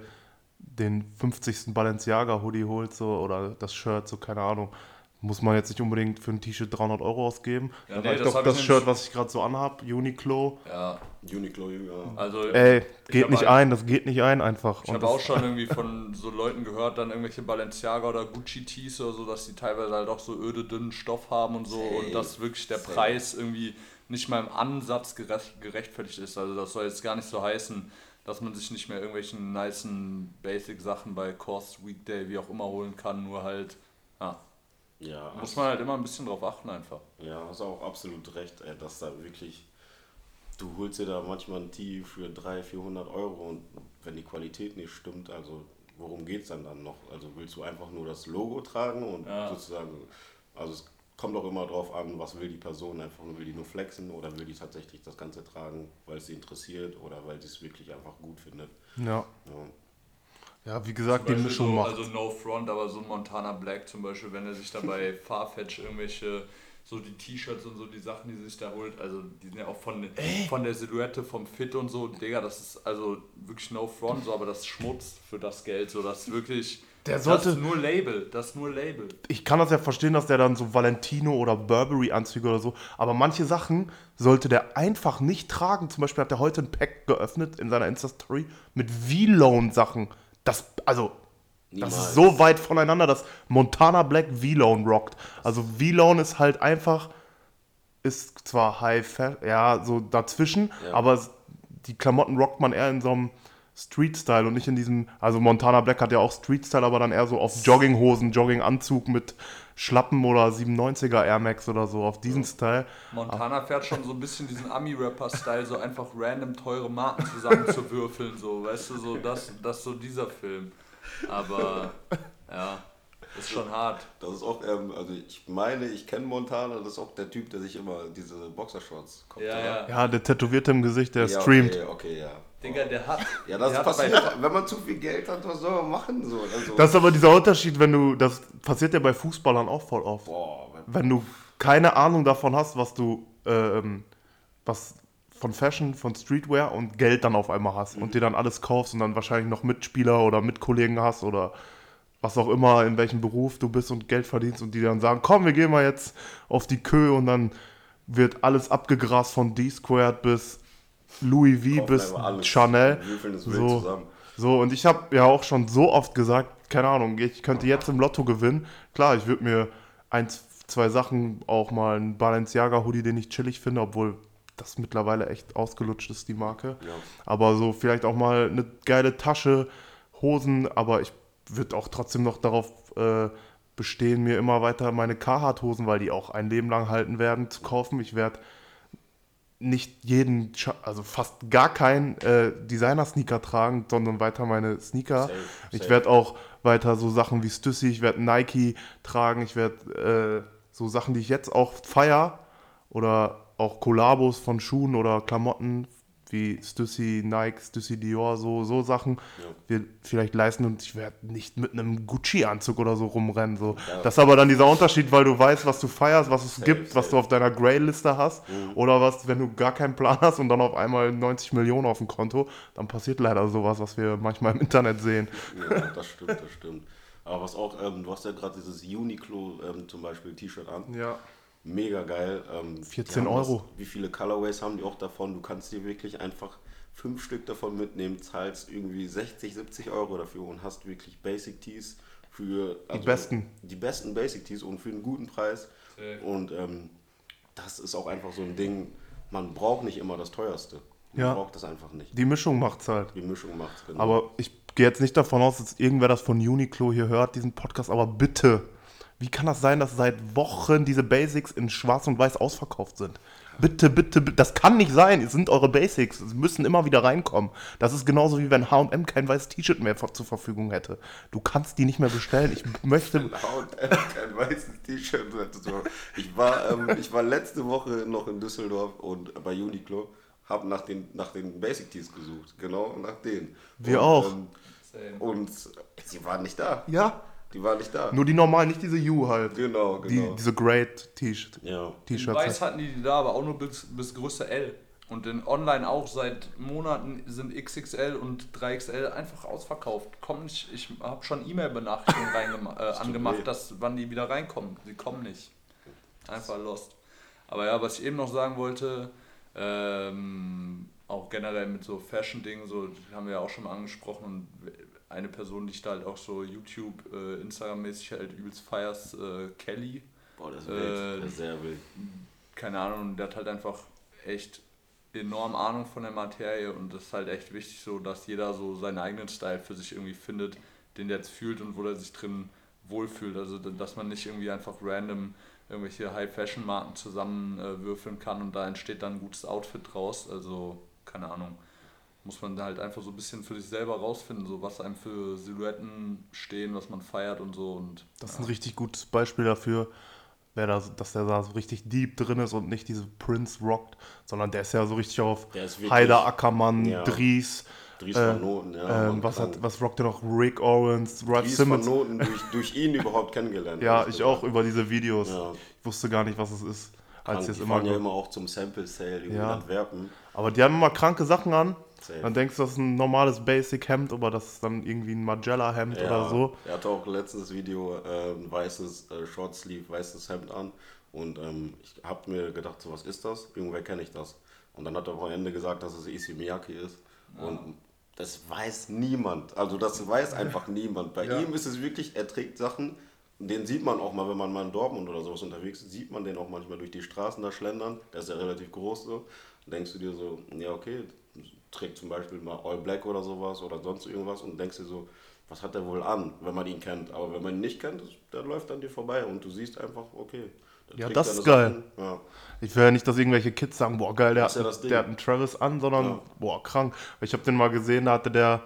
den 50. Balenciaga Hoodie holst so, oder das Shirt, so keine Ahnung, muss man jetzt nicht unbedingt für ein T-Shirt 300 Euro ausgeben. Ja, Da nee, reicht das doch das Shirt, was ich gerade so anhab, Uniqlo. Ja, Uniqlo, ja. also Ey, geht nicht ein, das geht nicht ein einfach. Ich Und habe auch schon irgendwie von so Leuten gehört, dann irgendwelche Balenciaga oder Gucci-Tees oder so, dass die teilweise halt auch so öde, dünnen Stoff haben und so Safe. und dass wirklich der Safe. Preis irgendwie nicht mal im Ansatz gerecht, gerechtfertigt ist. Also das soll jetzt gar nicht so heißen, dass man sich nicht mehr irgendwelchen nicen Basic-Sachen bei Cost, Weekday, wie auch immer holen kann, nur halt, ja, Ja, muss man halt immer ein bisschen drauf achten einfach. ja, hast auch absolut recht, ey, dass da wirklich, du holst dir da manchmal ein Tee für 300, 400 Euro und wenn die Qualität nicht stimmt, also worum geht es dann dann noch? Also willst du einfach nur das Logo tragen und Ja. sozusagen, also es kommt auch immer drauf an, was will die Person, einfach nur will die nur flexen oder will die tatsächlich das Ganze tragen, weil es sie interessiert oder weil sie es wirklich einfach gut findet. ja. Ja. Ja, wie gesagt, die Mischung so, macht. Also no front, aber so ein Montana Black zum Beispiel, wenn er sich da bei Farfetch irgendwelche, so die T-Shirts und so die Sachen, die sich da holt, also die sind ja auch von, von der Silhouette, vom Fit und so, Digga, das ist also wirklich no front, so, aber das ist Schmutz für das Geld, so, das ist wirklich, Der das sollte- ist nur Label, das ist nur Label. ich kann das ja verstehen, dass der dann so Valentino oder Burberry-Anzüge oder so, aber manche Sachen sollte der einfach nicht tragen. Zum Beispiel hat er heute ein Pack geöffnet in seiner Insta-Story mit V-Lone-Sachen. Das, also, das Niemals. ist so weit voneinander, dass Montana Black V-Lone rockt. Also V-Lone ist halt einfach, ist zwar High Fashion, ja, so dazwischen, Ja. aber die Klamotten rockt man eher in so einem Street-Style und nicht in diesem, also Montana Black hat ja auch Street-Style, aber dann eher so auf Jogginghosen, Jogginganzug mit Schlappen oder 97er Air Max oder so, auf diesen Style. Montana fährt schon so ein bisschen diesen Ami-Rapper-Style, so einfach random teure Marken zusammenzuwürfeln, so, weißt du, so das, das so dieser Film. Aber, ja, ist schon hart. Das ist auch, ähm, also ich meine, ich kenne Montana, das ist auch der Typ, der sich immer diese Boxershorts kauft. Ja, ja. Ja, der Tätowierte im Gesicht, der Ja, streamt. Okay, okay, ja. Digga, der hat. Ja, das der hat passiert, wenn man zu viel Geld hat, was soll man machen? So, also, Das ist aber dieser Unterschied, wenn du, das passiert ja bei Fußballern auch voll oft. boah, wenn du keine Ahnung davon hast, was du, ähm, was von Fashion, von Streetwear und Geld dann auf einmal hast und dir dann alles kaufst und dann wahrscheinlich noch Mitspieler oder Mitkollegen hast oder was auch immer, in welchem Beruf du bist und Geld verdienst und die dann sagen, komm, wir gehen mal jetzt auf die Kö und dann wird alles abgegrast von D-Squared bis Louis V bis. Chanel. Das So, zusammen. so, und ich habe ja auch schon so oft gesagt, keine Ahnung, ich könnte jetzt im Lotto gewinnen. Klar, ich würde mir eins, zwei Sachen, auch mal einen Balenciaga-Hoodie, den ich chillig finde, obwohl das mittlerweile echt ausgelutscht ist, die Marke. Ja. Aber so vielleicht auch mal eine geile Tasche, Hosen, aber ich würde auch trotzdem noch darauf äh, bestehen, mir immer weiter meine Carhartt-Hosen, weil die auch ein Leben lang halten werden, zu kaufen. Ich werde nicht jeden, also fast gar keinen äh, Designer-Sneaker tragen, sondern weiter meine Sneaker. Safe, Ich safe. werde auch weiter so Sachen wie Stussy, ich werde Nike tragen, ich werde äh, so Sachen, die ich jetzt auch feier oder auch Kollabos von Schuhen oder Klamotten wie Stussy, Nike, Stussy Dior, so, so Sachen Ja. wir vielleicht leisten und ich werde nicht mit einem Gucci-Anzug oder so rumrennen. So. Ja. Das ist aber dann dieser Unterschied, weil du weißt, was du feierst, was es Safe, gibt, was safe. du auf deiner Grey-Liste hast oder was, wenn du gar keinen Plan hast und dann auf einmal 90 Millionen auf dem Konto, dann passiert leider sowas, was wir manchmal im Internet sehen. Ja, das stimmt, das stimmt. Aber was auch, ähm, du hast ja gerade dieses Uniqlo ähm, zum Beispiel T-Shirt an. Ja. Mega geil. Ähm, 14 die haben Euro. Das, wie viele Colorways haben die auch davon? Du kannst dir wirklich einfach fünf Stück davon mitnehmen, zahlst irgendwie 60, 70 Euro dafür und hast wirklich Basic Tees für also besten. Die besten Basic Tees und für einen guten Preis. Safe. Und ähm, das ist auch einfach so ein Ding, man braucht nicht immer das teuerste. Man Ja. braucht das einfach nicht. Die Mischung macht's halt. Die Mischung macht genau. Aber ich gehe jetzt nicht davon aus, dass irgendwer das von Uniqlo hier hört, diesen Podcast, aber bitte, wie kann das sein, dass seit Wochen diese Basics in Schwarz und Weiß ausverkauft sind? Bitte, bitte, bitte, das kann nicht sein. Es sind eure Basics. Sie müssen immer wieder reinkommen. Das ist genauso wie wenn HM kein weißes T-Shirt mehr zur Verfügung hätte. Du kannst die nicht mehr bestellen. Ich möchte. H&M, kein weißes T-Shirt. Ich war, ähm, ich war letzte Woche noch in Düsseldorf und bei Uniqlo habe nach den, nach den Basic Tees gesucht. Genau nach denen. Wir und, auch. Ähm, und sie waren nicht da. Ja, Die waren nicht da. nur die normalen, nicht diese U halt. genau, Die, genau. diese Great T-Shirt- ja. In T-Shirts. Weiß hatten die die da, aber auch nur bis, bis Größe L. Und in Online auch seit Monaten sind XXL und 3XL einfach ausverkauft. Kommen nicht, ich habe schon E-Mail-Benachrichtigungen reingema- äh, angemacht, weh. dass wann die wieder reinkommen. Sie kommen nicht. Einfach lost. Aber ja, was ich eben noch sagen wollte, ähm, auch generell mit so Fashion-Dingen, so die haben wir ja auch schon mal angesprochen und eine Person, die ich da halt auch so YouTube, äh, Instagram-mäßig halt übelst feierst, äh, Kelly Boah, das ist Äh, wild. Das ist sehr wild. keine Ahnung, der hat halt einfach echt enorm Ahnung von der Materie und das ist halt echt wichtig so, dass jeder so seinen eigenen Style für sich irgendwie findet, den der jetzt fühlt und wo er sich drin wohlfühlt. Also dass man nicht irgendwie einfach random irgendwelche High-Fashion-Marken zusammenwürfeln kann und da entsteht dann ein gutes Outfit draus. Also keine Ahnung. Muss man da halt einfach so ein bisschen für sich selber rausfinden, so was einem für Silhouetten stehen, was man feiert und so. Und Das ist ein richtig gutes Beispiel dafür, wer da, dass der da so richtig deep drin ist und nicht diese Prince rockt, sondern der ist ja so richtig auf wirklich- Heider Ackermann, Ja. Dries. Dries äh, van Noten, ja. Mann, was, hat, was rockt der noch? Rick Owens, Rod Dries van Simmons. Noten durch, durch ihn überhaupt kennengelernt. Ja, ich auch über diese Videos. Ja. Ich wusste gar nicht, was es ist. Als Krank. Die immer fahren ja immer auch zum Sample Sale irgendwie Ja. in Antwerpen. Aber die haben immer kranke Sachen an. Safe. Dann denkst du, das ist ein normales Basic-Hemd, aber das ist dann irgendwie ein Magella-Hemd oder so. Er hatte auch letztes Video äh, ein weißes äh, Shortsleeve, weißes Hemd an. Und ähm, ich habe mir gedacht, so was ist das? Irgendwer kenne ich das. Und dann hat er am Ende gesagt, dass es Issey Miyake ist. Und das weiß niemand. Also das weiß einfach niemand. Bei Ja. ihm ist es wirklich, er trägt Sachen, den sieht man auch mal, wenn man mal in Dortmund oder sowas unterwegs ist, sieht man den auch manchmal durch die Straßen da schlendern. Der ist ja relativ groß so. Dann denkst du dir so, ja okay, trägt zum Beispiel mal All Black oder sowas oder sonst irgendwas und denkst dir so, was hat er wohl an, wenn man ihn kennt. Aber wenn man ihn nicht kennt, der läuft an dir vorbei und du siehst einfach, okay. der Ja, das ist geil. Ja. Ich will ja nicht, dass irgendwelche Kids sagen, boah, geil, der, ja hat, der hat einen Travis an, sondern, Ja. boah, krank. Ich habe den mal gesehen, da hatte der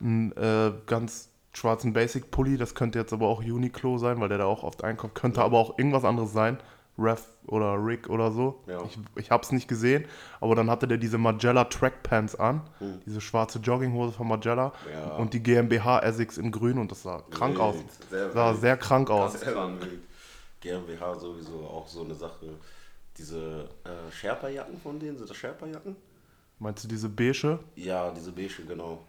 einen äh, ganz schwarzen Basic-Pulli, das könnte jetzt aber auch Uniqlo sein, weil der da auch oft einkauft, könnte aber auch irgendwas anderes sein, Ref oder Rick oder so. Ja. Ich, ich habe es nicht gesehen, aber dann hatte der diese Magella Trackpants an, diese schwarze Jogginghose von Magella Hm. Ja. und die GmbH Essex in grün und das sah krank Wild, aus. sehr sah wild. sehr krank aus. GmbH sowieso auch so eine Sache. Diese äh, Sherpa-Jacken von denen, sind das Sherpa-Jacken? Meinst du diese beige? Ja, diese beige, genau.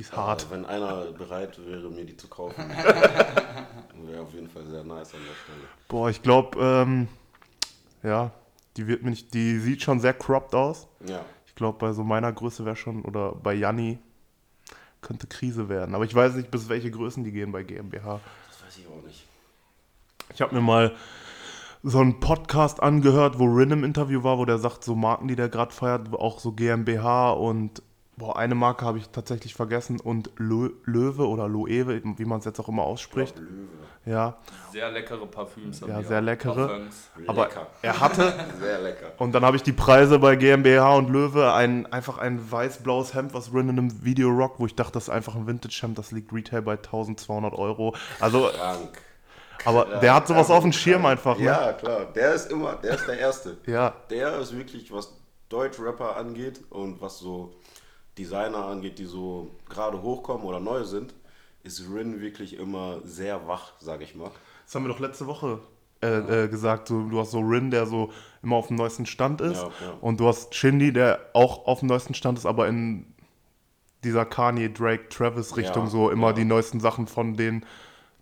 Die ist hart. Äh, wenn einer bereit wäre, mir die zu kaufen, wäre auf jeden Fall sehr nice an der Stelle. Boah, ich glaube, ähm, ja, die wird mir nicht, die sieht schon sehr cropped aus. Ja, Ich glaube, bei so meiner Größe wäre schon, oder bei Janni könnte Krise werden. Aber ich weiß nicht, bis welche Größen die gehen bei GmbH. das weiß ich auch nicht. Ich habe mir mal so einen Podcast angehört, wo Rin im Interview war, wo der sagt, so Marken, die der gerade feiert, auch so GmbH und boah, eine Marke habe ich tatsächlich vergessen und Lö Löwe oder Loewe, wie man es jetzt auch immer ausspricht. Löwe. Ja, Sehr leckere Parfüms. Ja, sehr leckere. Parfums. aber Lecker. er hatte Sehr lecker. Und dann habe ich die Preise bei GmbH und Löwe, ein, einfach ein weiß-blaues Hemd, was Rin in einem Video rockt, wo ich dachte, das ist einfach ein Vintage-Hemd, das liegt Retail bei 1200 Euro. Also, Krank. Aber der hat sowas auf dem Schirm einfach, ne? Ja, klar. Der ist immer, der ist der Erste. Ja. Der ist wirklich, was Deutsch-Rapper angeht und was so Designer angeht, die so gerade hochkommen oder neu sind, ist Rin wirklich immer sehr wach, sag ich mal. Das haben wir doch letzte Woche äh, äh, gesagt. So, du hast so Rin, der so immer auf dem neuesten Stand ist. Ja, ja. Und du hast Shindy, der auch auf dem neuesten Stand ist, aber in dieser Kanye, Drake, Travis Richtung Ja, so immer ja. die neuesten Sachen von den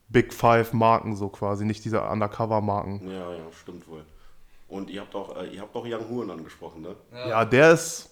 Big Five Marken so quasi, nicht diese Undercover-Marken. Ja, ja, stimmt wohl. Und ihr habt auch, äh, ihr habt auch Young Huren angesprochen, ne? Ja. der ist,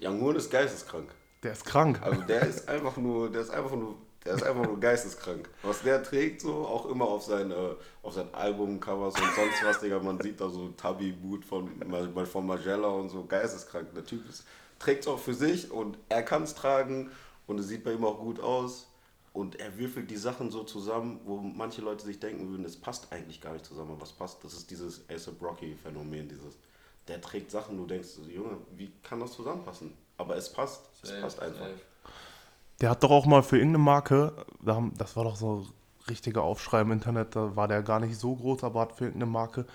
Young Huren ist geisteskrank. der ist krank. Also der ist einfach nur, der ist einfach nur, der ist einfach nur geisteskrank. Was der trägt so, auch immer auf sein, äh, auf sein Albumcovers und sonst was, Digga, man sieht da so Tabi-Boot von, mal von Magella und so, geisteskrank. Der Typ ist, trägt es auch für sich und er kann es tragen und es sieht bei ihm auch gut aus. Und er würfelt die Sachen so zusammen, wo manche Leute sich denken würden, es passt eigentlich gar nicht zusammen, aber es passt. Das ist dieses A$AP Rocky-Phänomen, dieses, der trägt Sachen, du denkst, Junge, wie kann das zusammenpassen? Aber es passt, es Safe, passt einfach. safe. Der hat doch auch mal für irgendeine Marke, das war doch so richtiger Aufschrei im Internet, da war der gar nicht so groß, aber hat für irgendeine Marke,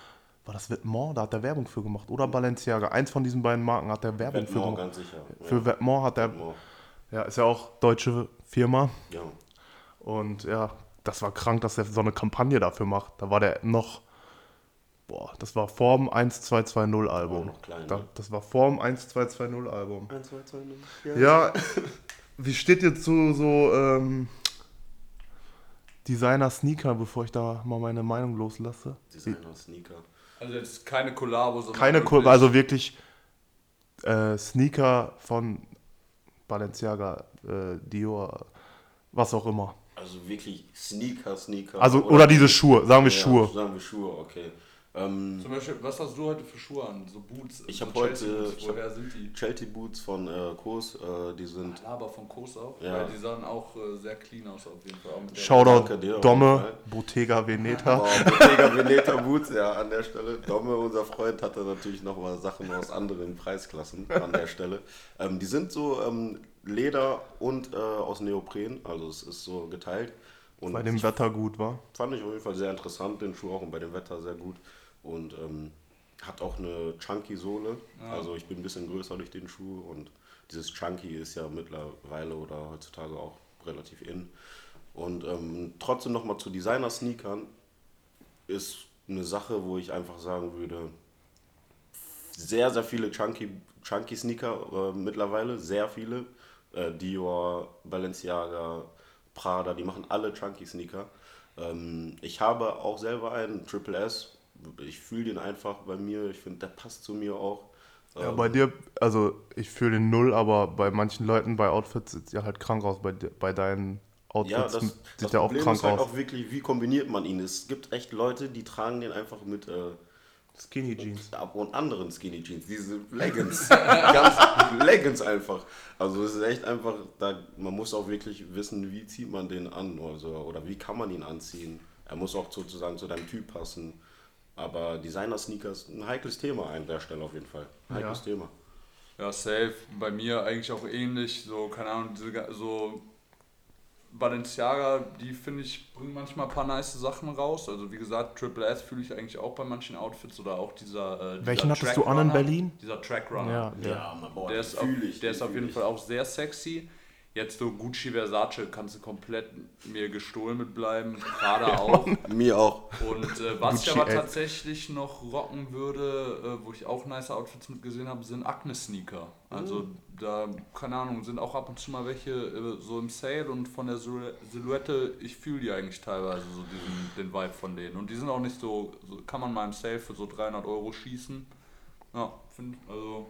war das Vetements, da hat er Werbung für gemacht. Oder Balenciaga, eins von diesen beiden Marken hat er Werbung für Vetements, gemacht. ganz sicher. Für Vetements hat er, Vetements, ja, ist ja auch deutsche Firma. ja. Und ja, das war krank, dass er so eine Kampagne dafür macht. Da war der noch, boah, das war vorm 1220 Album. War noch klein, da, ne? das war vorm 1220 Album. 1, 2, 2, 0. Ja, wie steht ihr zu so ähm, Designer-Sneaker, bevor ich da mal meine Meinung loslasse? Designer, Sneaker. Also jetzt keine Kollabo, sondern Keine wirklich- Kurve, also wirklich äh, Sneaker von Balenciaga, äh, Dior, was auch immer. Also wirklich Sneaker, Sneaker. Also, oder, diese Schuhe, sagen wir ja, Schuhe. Sagen wir Schuhe, okay. Ähm, Zum Beispiel, was hast du heute für Schuhe an? So Boots? Ich so hab heute- hab- Woher sind die? Chelsea Boots von äh, Kos, äh, die sind. Aber von Kos auch? Ja. Weil die sahen auch äh, sehr clean aus auf jeden Fall. Shoutout Domme. Bottega Veneta. Oh, Bottega Veneta Boots, ja, an der Stelle. Domme, unser Freund, hatte natürlich nochmal Sachen aus anderen Preisklassen an der Stelle. Ähm, die sind so ähm, Leder und äh, aus Neopren, also es ist so geteilt. Und Bei dem Wetter gut war. fand ich auf jeden Fall sehr interessant, den Schuh auch und bei dem Wetter sehr gut. Und ähm, hat auch eine chunky Sohle. Also ich bin ein bisschen größer durch den Schuh und dieses chunky ist ja mittlerweile oder heutzutage auch relativ in. Und ähm, trotzdem nochmal zu Designer-Sneakern ist eine Sache, wo ich einfach sagen würde, sehr, sehr viele chunky, chunky Sneaker äh, mittlerweile, sehr viele. Äh, Dior, Balenciaga, Prada, die machen alle chunky Sneaker. Ähm, ich habe auch selber einen Triple S. Ich fühle den einfach bei mir. Ich finde, der passt zu mir auch. Ja, Ähm, bei dir, also ich fühle den Null, aber bei manchen Leuten bei Outfits sieht ja halt krank aus. Bei, bei deinen Outfits ja, das, sieht das der auch Problem krank ist halt aus. auch wirklich, wie kombiniert man ihn? Es gibt echt Leute, die tragen den einfach mit äh, Skinny Jeans. ab und anderen Skinny Jeans, diese Leggings, ganz Leggings einfach. Also es ist echt einfach, da, man muss auch wirklich wissen, wie zieht man den an also, oder wie kann man ihn anziehen. Er muss auch sozusagen zu deinem Typ passen. Aber Designer-Sneakers, ein heikles Thema an der Stelle auf jeden Fall. Heikles Ja. Thema. Ja, safe. Bei mir eigentlich auch ähnlich. So, keine Ahnung, diese, so Balenciaga, die finde ich, bringen manchmal ein paar nice Sachen raus. Also wie gesagt, Triple S fühle ich eigentlich auch bei manchen Outfits oder auch dieser. Äh, dieser Welchen hattest du an in. Berlin? Dieser Trackrunner. Ja, ja. Ja, mein Boy, Der ist, auf, fühl ich, der ist auf jeden ich. Fall auch sehr sexy. Jetzt so Gucci Versace kannst du komplett mir gestohlen mitbleiben, gerade auch. Mir auch. Und äh, was ich Gucci aber F. tatsächlich noch rocken würde, äh, wo ich auch nice Outfits mit gesehen habe, sind Akne-Sneaker. Also da, keine Ahnung, sind auch ab und zu mal welche äh, so im Sale und von der Silhou- Silhouette, ich fühle die eigentlich teilweise so diesen, den Vibe von denen. Und die sind auch nicht so, so kann man mal im Sale für so 300 Euro schießen. Ja, finde also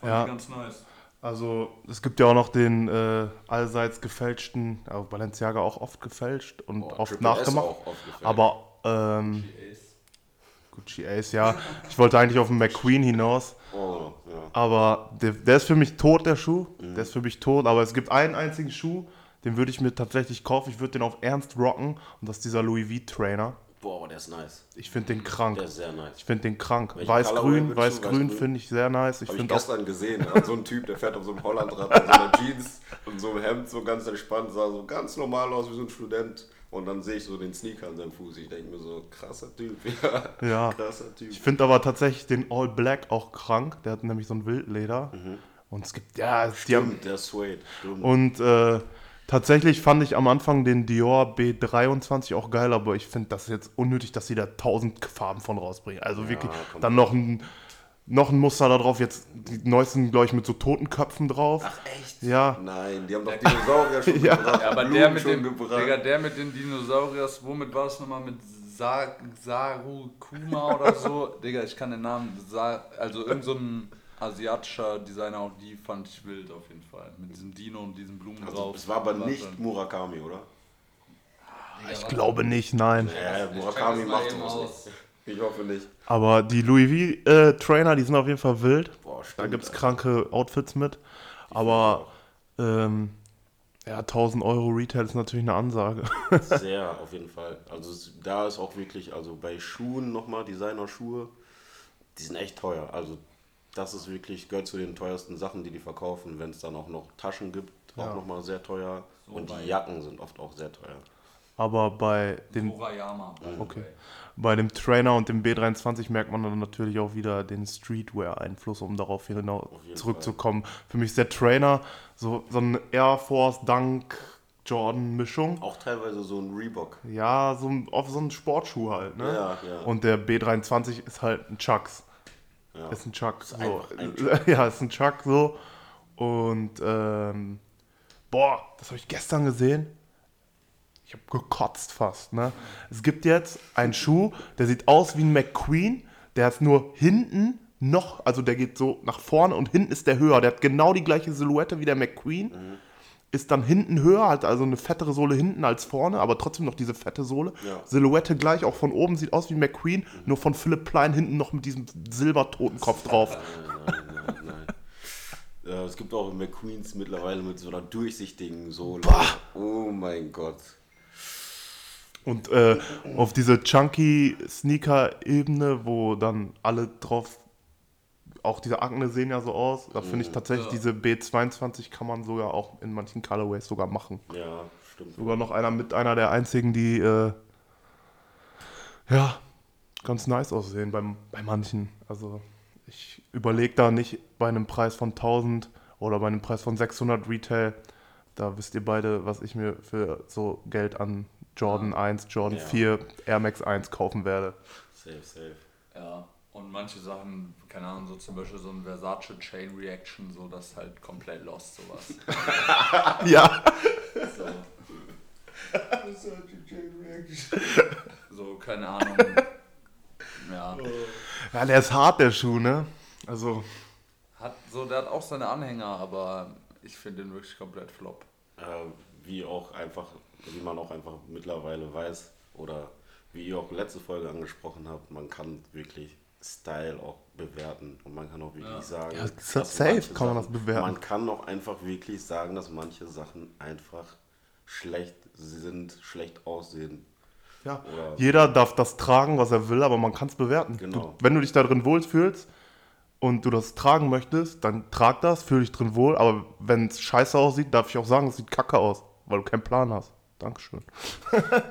fand Ja. ich ganz nice. Also es gibt ja auch noch den äh, allseits gefälschten, also Balenciaga auch oft gefälscht und Boah, oft Triple nachgemacht. oft. Aber ähm, Gucci Ace, ja. Ich wollte eigentlich auf den McQueen hinaus. Oh, ja. Aber der, der ist für mich tot, der Schuh. Mhm. Der ist für mich tot. Aber es gibt einen einzigen Schuh, den würde ich mir tatsächlich kaufen. Ich würde den auf Ernst rocken. Und das ist dieser Louis V-Trainer. Boah, der ist nice. Ich finde den krank. Der ist sehr nice. Ich finde den krank. Weiß-Grün, weiß-grün finde ich sehr nice. Ich Habe ich finde auch gestern gesehen. So ein Typ, der fährt auf so einem Hollandrad mit so einer Jeans und so einem Hemd, so ganz entspannt, sah so ganz normal aus wie so ein Student. Und dann sehe ich so den Sneaker an seinem Fuß. Ich denke mir so, krasser Typ. Ja, Ja. krasser Typ. Ich finde aber tatsächlich den All Black auch krank. Der hat nämlich so ein Wildleder. Und es gibt, ja, die haben, Stimmt, der Suede. Stimmt. und äh, tatsächlich fand ich am Anfang den Dior B23 auch geil, aber ich finde das jetzt unnötig, dass sie da tausend Farben von rausbringen. Also wirklich, komplett. dann noch ein, noch ein Muster da drauf, jetzt die neuesten, glaube ich, mit so Totenköpfen drauf. Ach echt? Ja. Nein, die haben doch Dinosaurier schon Ja. gebracht. Ja, aber der mit, schon dem, gebracht. Digga, der mit den Dinosauriers, womit war es nochmal? Mit Sa Saru Kuma oder so? Digga, ich kann den Namen, Sa also irgend so ein asiatischer Designer, auch die fand ich wild auf jeden Fall. Mit diesem Dino und diesen Blumen also, drauf. es war aber nicht Murakami, oder? Ich glaube nicht, nein. Ja, Murakami macht sowas aus. nicht. Ich hoffe nicht. Aber die Louis V äh, Trainer, die sind auf jeden Fall wild. Boah, Da stimmt. gibt es kranke Outfits mit. Aber ähm, ja, 1000 Euro Retail ist natürlich eine Ansage. Sehr, auf jeden Fall. Also da ist auch wirklich, also bei Schuhen nochmal, Designer-Schuhe, die sind echt teuer. Also das ist wirklich, gehört zu den teuersten Sachen, die die verkaufen. Wenn es dann auch noch Taschen gibt, auch Ja. nochmal sehr teuer. Und bei- die Jacken sind oft auch sehr teuer. Aber bei dem, Murayama. okay. bei dem Trainer und dem B23 merkt man dann natürlich auch wieder den Streetwear-Einfluss, um darauf hinaus jeden zurückzukommen. Für mich ist der Trainer so, so eine Air Force Dunk Jordan-Mischung. Auch teilweise so ein Reebok. Ja, so ein, auf so einen Sportschuh halt. Ne? Ja, ja. Und der B23 ist halt ein Chucks. Ja. Ist ein Chuck. So. einfach ein Ja, ist ein Chuck so. Und ähm, boah, das habe ich gestern gesehen. Ich habe gekotzt fast. Ne? Es gibt jetzt einen Schuh, der sieht aus wie ein McQueen. Der ist nur hinten noch, also der geht so nach vorne und hinten ist der höher. Der hat genau die gleiche Silhouette wie der McQueen. Mhm. Ist dann hinten höher, hat also eine fettere Sohle hinten als vorne, aber trotzdem noch diese fette Sohle. Ja. Silhouette gleich, auch von oben sieht aus wie McQueen, nur von Philipp Plein hinten noch mit diesem Silbertotenkopf drauf. Nein, nein, nein. Ja, es gibt auch McQueens mittlerweile mit so einer durchsichtigen Sohle. Oh mein Gott. Und äh, auf diese chunky Sneaker-Ebene, wo dann alle drauf, auch diese Akne sehen ja so aus, da finde ich tatsächlich Ja. diese B22 kann man sogar auch in manchen Colorways sogar machen. Ja, stimmt. Sogar noch einer mit einer der einzigen, die äh, ja ganz nice aussehen beim, bei manchen. Also ich überlege da nicht bei einem Preis von 1000 oder bei einem Preis von 600 Retail. Da wisst ihr beide, was ich mir für so Geld an Jordan 1, Jordan Ja. 4, Air Max 1 kaufen werde. Safe, safe. Ja, und manche Sachen, keine Ahnung, so zum Beispiel so ein Versace Chain Reaction, so das ist halt komplett lost, sowas. Ja. So, so keine Ahnung. Ja, ja, der ist hart, der Schuh, ne? Also, hat so, der hat auch seine Anhänger, aber ich finde den wirklich komplett flop. Äh, wie auch einfach, wie man auch einfach mittlerweile weiß, oder wie ihr auch letzte Folge angesprochen habt, man kann wirklich Style auch bewerten und man kann auch wirklich Ja. sagen, Ja, dass safe manche kann man das Sachen- bewerten. Man kann auch einfach wirklich sagen, dass manche Sachen einfach schlecht sind, schlecht aussehen. ja. Oder- Jeder darf das tragen, was er will, aber man kann es bewerten. Genau. Du, wenn du dich da drin wohlfühlst und du das tragen möchtest, dann trag das, fühl dich drin wohl, aber wenn es scheiße aussieht, darf ich auch sagen, es sieht kacke aus, weil du keinen Plan hast. Dankeschön.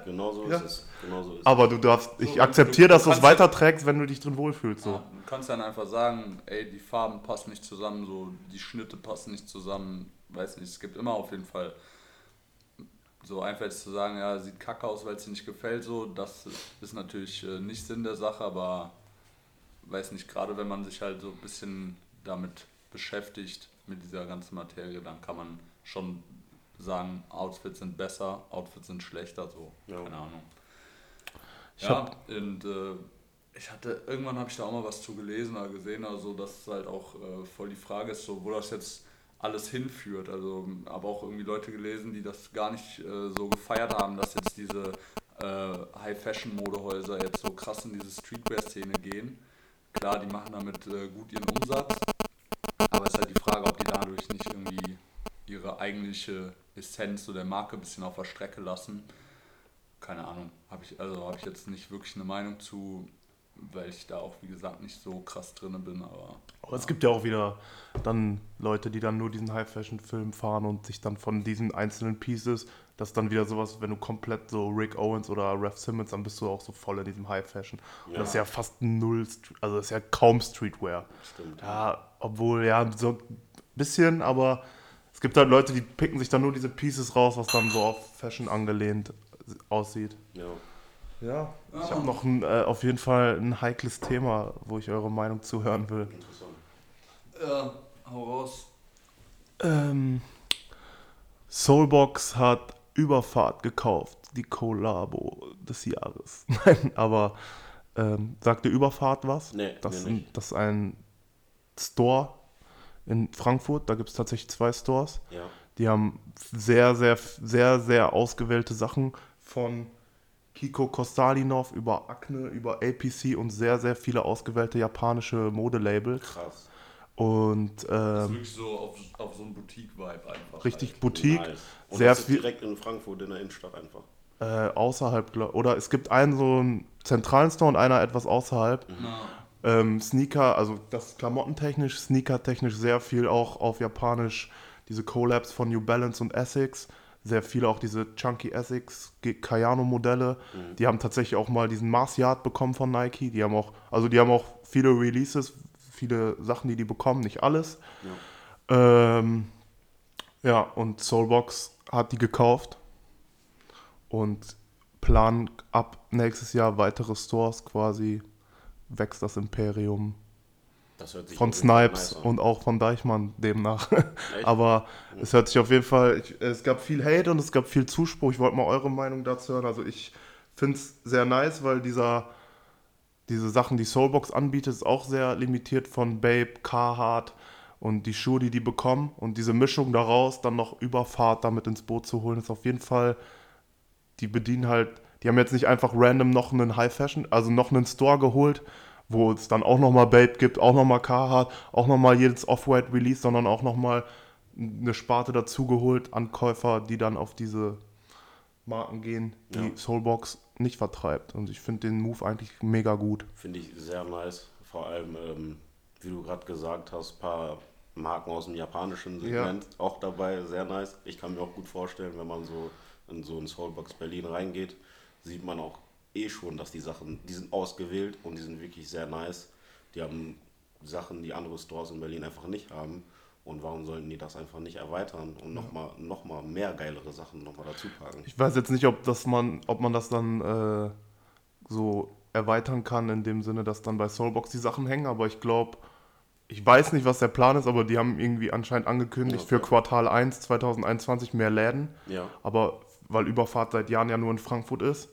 Genauso Ja. ist es. Genauso ist es. Aber du darfst, So, ich und akzeptiere, dass du es weiterträgst, wenn du dich drin wohlfühlst. So. Ja, du kannst dann einfach sagen, ey, die Farben passen nicht zusammen, so die Schnitte passen nicht zusammen, weiß nicht, es gibt immer auf jeden Fall so einfach jetzt zu sagen, ja, sieht kacke aus, weil es dir nicht gefällt, so, das ist natürlich äh, nicht Sinn der Sache, aber weiß nicht, gerade wenn man sich halt so ein bisschen damit beschäftigt, mit dieser ganzen Materie, dann kann man schon sagen, Outfits sind besser, Outfits sind schlechter, so, Ja. keine Ahnung. Ich ja, und äh, ich hatte, irgendwann habe ich da auch mal was zu gelesen oder gesehen, also dass es halt auch äh, voll die Frage ist, so, wo das jetzt alles hinführt. Also aber auch irgendwie Leute gelesen, die das gar nicht äh, so gefeiert haben, dass jetzt diese äh, High-Fashion-Modehäuser jetzt so krass in diese Streetwear-Szene gehen. Klar, die machen damit äh, gut ihren Umsatz, aber es ist halt die Frage, ob die dadurch nicht irgendwie ihre eigentliche Essenz so der Marke ein bisschen auf der Strecke lassen. keine Ahnung, habe ich, also habe ich jetzt nicht wirklich eine Meinung zu, weil ich da auch, wie gesagt, nicht so krass drin bin, aber. Aber es gibt ja auch wieder dann Leute, die dann nur diesen High-Fashion-Film fahren und sich dann von diesen einzelnen Pieces, das ist dann wieder sowas, wenn du komplett so Rick Owens oder Ralph Simmons, dann bist du auch so voll in diesem High-Fashion. Und Das ist ja fast null, also das ist ja kaum Streetwear. Stimmt. Ja, obwohl, ja, so ein bisschen, aber gibt halt Leute, die picken sich dann nur diese Pieces raus, was dann so auf Fashion angelehnt aussieht. Ja. Ja, ich habe noch ein, äh, auf jeden Fall ein heikles Thema, wo ich eure Meinung zuhören will. Interessant. Ja, hau raus. Ähm, Soulbox hat Überfahrt gekauft, die Collabo des Jahres. Nein, aber ähm, sagt dir Überfahrt was? Nee, das, mir ein, das ist ein Store in Frankfurt, da gibt es tatsächlich zwei Stores. Ja. Die haben sehr, sehr, sehr, sehr ausgewählte Sachen von Kiko Kostalinov über Acne, über APC und sehr, sehr viele ausgewählte japanische Modelabels. Krass. Und Das ist ähm, wirklich so auf, auf so einen Boutique-Vibe einfach. richtig halt. Boutique, Nice. Und sehr das ist viel direkt in Frankfurt in der Innenstadt einfach. äh, außerhalb, oder es gibt einen so einen zentralen Store und einer etwas außerhalb. Na, Ähm, Sneaker, also das klamottentechnisch, sneakertechnisch sehr viel auch auf Japanisch, diese Collabs von New Balance und Essex, sehr viele auch diese Chunky Essex Ge- Kayano Modelle, die haben tatsächlich auch mal diesen Mars Yard bekommen von Nike, die haben auch, also die haben auch viele Releases, viele Sachen, die die bekommen, nicht alles. Ähm, ja, und Soulbox hat die gekauft und planen ab nächstes Jahr weitere Stores quasi wächst das Imperium von Snipes und auch von Deichmann demnach. Aber es hört sich auf jeden Fall, ich, es gab viel Hate und es gab viel Zuspruch. Ich wollte mal eure Meinung dazu hören. Also ich finde es sehr nice, weil dieser, diese Sachen, die Soulbox anbietet, ist auch sehr limitiert von Babe, Carhartt und die Schuhe, die die bekommen. Und diese Mischung daraus, dann noch Überfahrt damit ins Boot zu holen, ist auf jeden Fall, die bedienen halt, die haben jetzt nicht einfach random noch einen High Fashion, also noch einen Store geholt, wo es dann auch nochmal Babe gibt, auch nochmal Carhartt, auch nochmal jedes Off-White Release, sondern auch nochmal eine Sparte dazugeholt an Käufer, die dann auf diese Marken gehen, die Ja. Soulbox nicht vertreibt. Und ich finde den Move eigentlich mega gut. Finde ich sehr nice. Vor allem, ähm, wie du gerade gesagt hast, ein paar Marken aus dem japanischen Segment auch dabei. Sehr nice. Ich kann mir auch gut vorstellen, wenn man so in so ein Soulbox Berlin reingeht, sieht man auch eh schon, dass die Sachen, die sind ausgewählt und die sind wirklich sehr nice. Die haben Sachen, die andere Stores in Berlin einfach nicht haben. Und warum sollten die das einfach nicht erweitern und nochmal noch mal mehr geilere Sachen nochmal dazu packen? Ich weiß jetzt nicht, ob, das man, ob man das dann äh, so erweitern kann, in dem Sinne, dass dann bei Soulbox die Sachen hängen, aber ich glaube, ich weiß nicht, was der Plan ist, aber die haben irgendwie anscheinend angekündigt, Ja, für okay. Quartal 1 2021 mehr Läden. Ja, Aber weil Überfahrt seit Jahren ja nur in Frankfurt ist,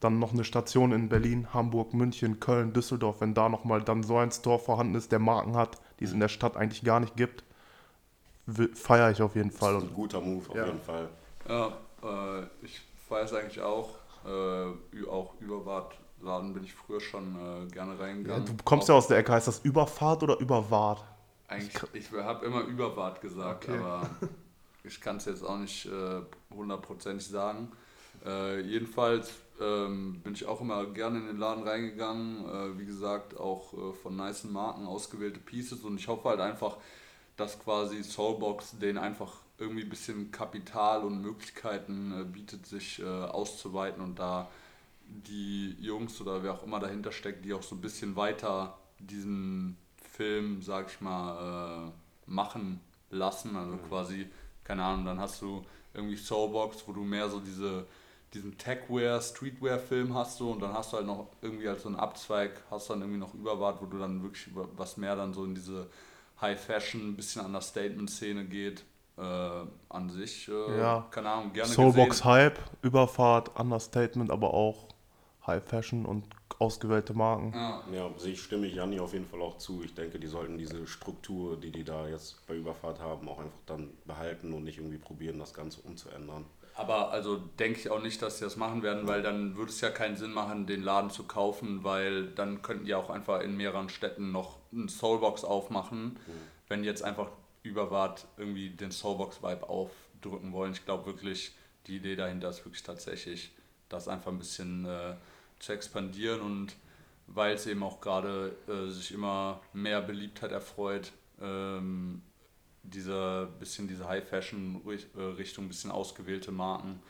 dann noch eine Station in Berlin, Hamburg, München, Köln, Düsseldorf, wenn da nochmal dann so ein Store vorhanden ist, der Marken hat, die es in der Stadt eigentlich gar nicht gibt, feiere ich auf jeden Fall. das ist ein guter Move auf Ja. jeden Fall. Ja, äh, ich weiß eigentlich auch. Äh, auch Überwartladen bin ich früher schon äh, gerne ja, reingegangen. du kommst Auch ja aus der Ecke, heißt das Überfahrt oder Überwart? Eigentlich, ich habe immer Überwart gesagt, Okay. aber ich kann es jetzt auch nicht äh, hundertprozentig sagen. Äh, jedenfalls ähm, bin ich auch immer gerne in den Laden reingegangen. Äh, wie gesagt, auch äh, von nice Marken ausgewählte Pieces und ich hoffe halt einfach, dass quasi Soulbox denen einfach irgendwie ein bisschen Kapital und Möglichkeiten äh, bietet, sich äh, auszuweiten und da die Jungs oder wer auch immer dahinter steckt, die auch so ein bisschen weiter diesen Film, sag ich mal, äh, machen lassen. Also quasi, keine Ahnung, dann hast du irgendwie Soulbox, wo du mehr so diese, diesen Techwear, Streetwear-Film hast du und dann hast du halt noch irgendwie als so einen Abzweig, hast dann irgendwie noch Überwart, wo du dann wirklich über, was mehr dann so in diese High Fashion, ein bisschen an der Statement-Szene geht. Äh, an sich, äh, Ja. keine Ahnung, gerne Soulbox gesehen. Hype, Überfahrt, Understatement, aber auch High Fashion und ausgewählte Marken. Ja, Ja, ich, stimme ich Janni auf jeden Fall auch zu. Ich denke, die sollten diese Struktur, die die da jetzt bei Überfahrt haben, auch einfach dann behalten und nicht irgendwie probieren, das Ganze umzuändern. Aber also denke ich auch nicht, dass sie das machen werden, weil dann würde es ja keinen Sinn machen, den Laden zu kaufen, weil dann könnten die auch einfach in mehreren Städten noch einen Soulbox aufmachen, wenn die jetzt einfach überwart irgendwie den Soulbox-Vibe aufdrücken wollen. Ich glaube wirklich, die Idee dahinter ist wirklich tatsächlich das einfach ein bisschen äh, zu expandieren und weil es eben auch gerade äh, sich immer mehr Beliebtheit erfreut, ähm, diese bisschen diese High Fashion äh, Richtung, bisschen ausgewählte Marken,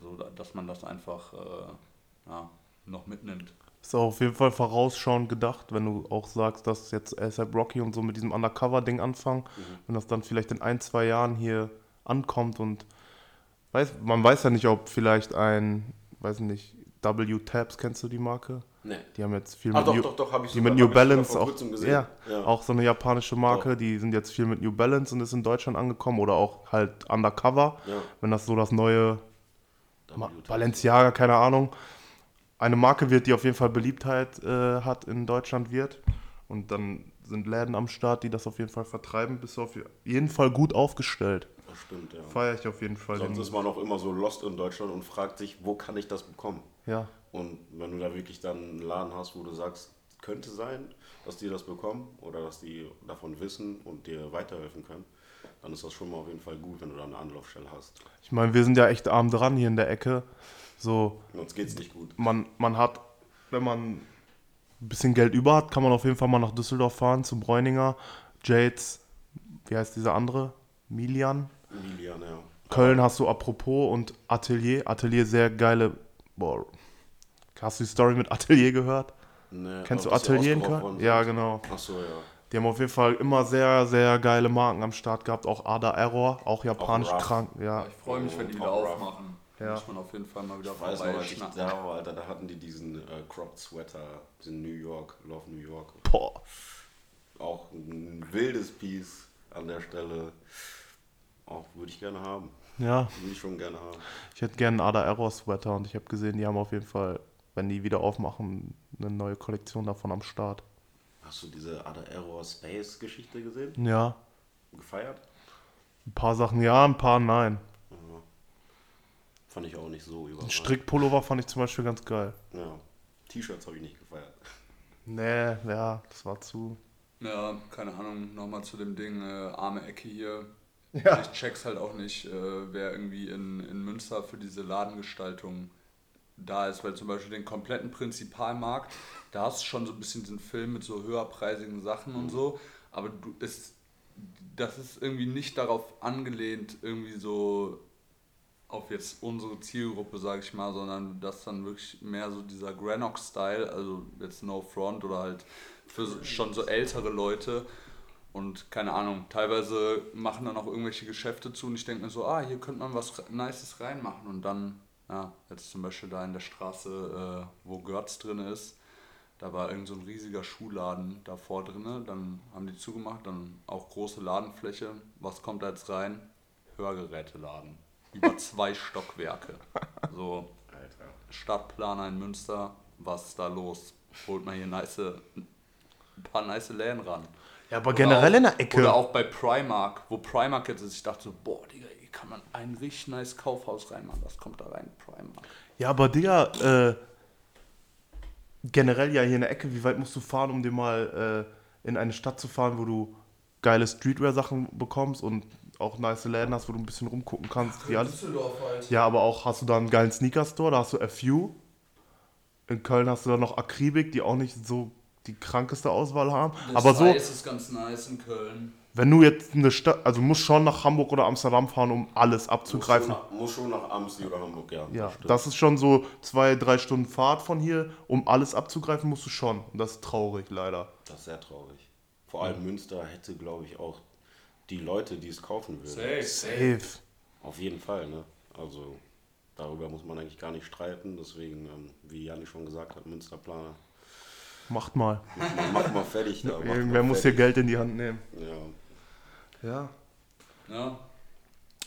so dass man das einfach äh, ja, noch mitnimmt. Ist auch auf jeden Fall vorausschauend gedacht, wenn du auch sagst, dass jetzt ASAP Rocky und so mit diesem Undercover-Ding anfangen, mhm. wenn das dann vielleicht in ein, zwei Jahren hier ankommt und weiß, man weiß ja nicht, ob vielleicht ein, weiß nicht, W-Tabs, kennst du die Marke? Nee. Die haben jetzt viel ah, mit, doch, New, doch, doch, die mit New Balance auch, ja, ja, auch so eine japanische Marke, die sind jetzt viel mit New Balance und ist in Deutschland angekommen oder auch halt Undercover, ja. wenn das so das neue Balenciaga, keine Ahnung, eine Marke wird, die auf jeden Fall Beliebtheit äh, hat in Deutschland wird. Und dann sind Läden am Start, die das auf jeden Fall vertreiben, bist du auf jeden Fall gut aufgestellt. Das stimmt, ja. Feiere ich auf jeden Fall. Sonst ist man auch immer so lost in Deutschland und fragt sich, wo kann ich das bekommen? Ja. Und wenn du da wirklich dann einen Laden hast, wo du sagst, könnte sein, dass die das bekommen oder dass die davon wissen und dir weiterhelfen können, dann ist das schon mal auf jeden Fall gut, wenn du da eine Anlaufstelle hast. Ich meine, wir sind ja echt arm dran hier in der Ecke. So, Uns geht's nicht gut. Man, man hat, wenn man ein bisschen Geld über hat, kann man auf jeden Fall mal nach Düsseldorf fahren, zum Bräuninger. Jades, wie heißt dieser andere? Milian? Milian, ja. Köln hast du apropos und Atelier. Atelier sehr geile. Boah. Hast du die Story mit Atelier gehört? Nee, Kennst du Atelier in Köln? Ja, genau. Achso, ja. Die haben auf jeden Fall immer sehr, sehr geile Marken am Start gehabt. Auch Ada Error, auch japanisch Auch krank. Ja. Ich freue mich, wenn die wieder aufmachen. Ja. Muss man auf jeden Fall mal wieder ich weiß noch, als ich da war, Alter, da hatten die diesen äh, Cropped Sweater, diesen New York, Love New York. Boah. Auch ein wildes Piece an der Stelle. Auch würde ich gerne haben. Ja. Würde ich schon gerne haben. Ich hätte gerne einen Ada Error Sweater und ich habe gesehen, die haben auf jeden Fall, wenn die wieder aufmachen, eine neue Kollektion davon am Start. Hast du diese Ada Error Space Geschichte gesehen? Ja. Gefeiert? Ein paar Sachen ja, ein paar nein. Fand ich auch nicht so überraschend. Strickpullover fand ich zum Beispiel ganz geil. Ja. T-Shirts habe ich nicht gefeiert. Nee, ja, das war zu. Ja, keine Ahnung, nochmal zu dem Ding, äh, arme Ecke hier. Ja. Ich check's halt auch nicht, äh, wer irgendwie in, in Münster für diese Ladengestaltung da ist, weil zum Beispiel den kompletten Prinzipalmarkt, da hast du schon so ein bisschen diesen Film mit so höherpreisigen Sachen und so, aber du ist, das ist irgendwie nicht darauf angelehnt, irgendwie so auf jetzt unsere Zielgruppe, sage ich mal, sondern das dann wirklich mehr so dieser Granock-Style, also jetzt No Front oder halt für schon so ältere Leute. Und keine Ahnung, teilweise machen dann auch irgendwelche Geschäfte zu und ich denke mir so, ah, hier könnte man was Nices reinmachen. Und dann, ja, jetzt zum Beispiel da in der Straße, äh, wo Görz drin ist, da war irgend so ein riesiger Schuhladen davor drin. Dann haben die zugemacht, dann auch große Ladenfläche. Was kommt da jetzt rein? Hörgeräteladen über zwei Stockwerke. So, Alter. Stadtplaner in Münster, was ist da los? Holt man hier nice, ein paar nice Läden ran. Ja, aber oder generell auch, in der Ecke. Oder auch bei Primark, wo Primark jetzt ist, ich dachte so, boah, Digga, hier kann man ein richtig nice Kaufhaus reinmachen, das kommt da rein, Primark. Ja, aber Digga, äh, generell ja hier in der Ecke, wie weit musst du fahren, um dir mal äh, in eine Stadt zu fahren, wo du geile Streetwear-Sachen bekommst und auch nice Läden hast, wo du ein bisschen rumgucken kannst. Ach, alles. Halt. Ja, aber auch hast du da einen geilen Sneaker-Store, da hast du FU. In Köln hast du dann noch Akribik, die auch nicht so die krankeste Auswahl haben. Das aber so. ist ganz nice in Köln. Wenn du jetzt eine Stadt, also musst schon nach Hamburg oder Amsterdam fahren, um alles abzugreifen. Muss schon nach, muss schon nach Amsterdam oder Hamburg, ja. Ja, das, das, ist schon so zwei, drei Stunden Fahrt von hier. Um alles abzugreifen, musst du schon. Und das ist traurig, leider. Das ist sehr traurig. Vor allem ja. Münster hätte, glaube ich, auch die Leute, die es kaufen würden. Safe. Safe. Auf jeden Fall, ne? Also darüber muss man eigentlich gar nicht streiten. Deswegen, ähm, wie Janni schon gesagt hat, Münsterplaner. Macht mal. Mach mal fertig da. Irgendwer muss hier Geld in die Hand nehmen. Ja. Ja. Ja.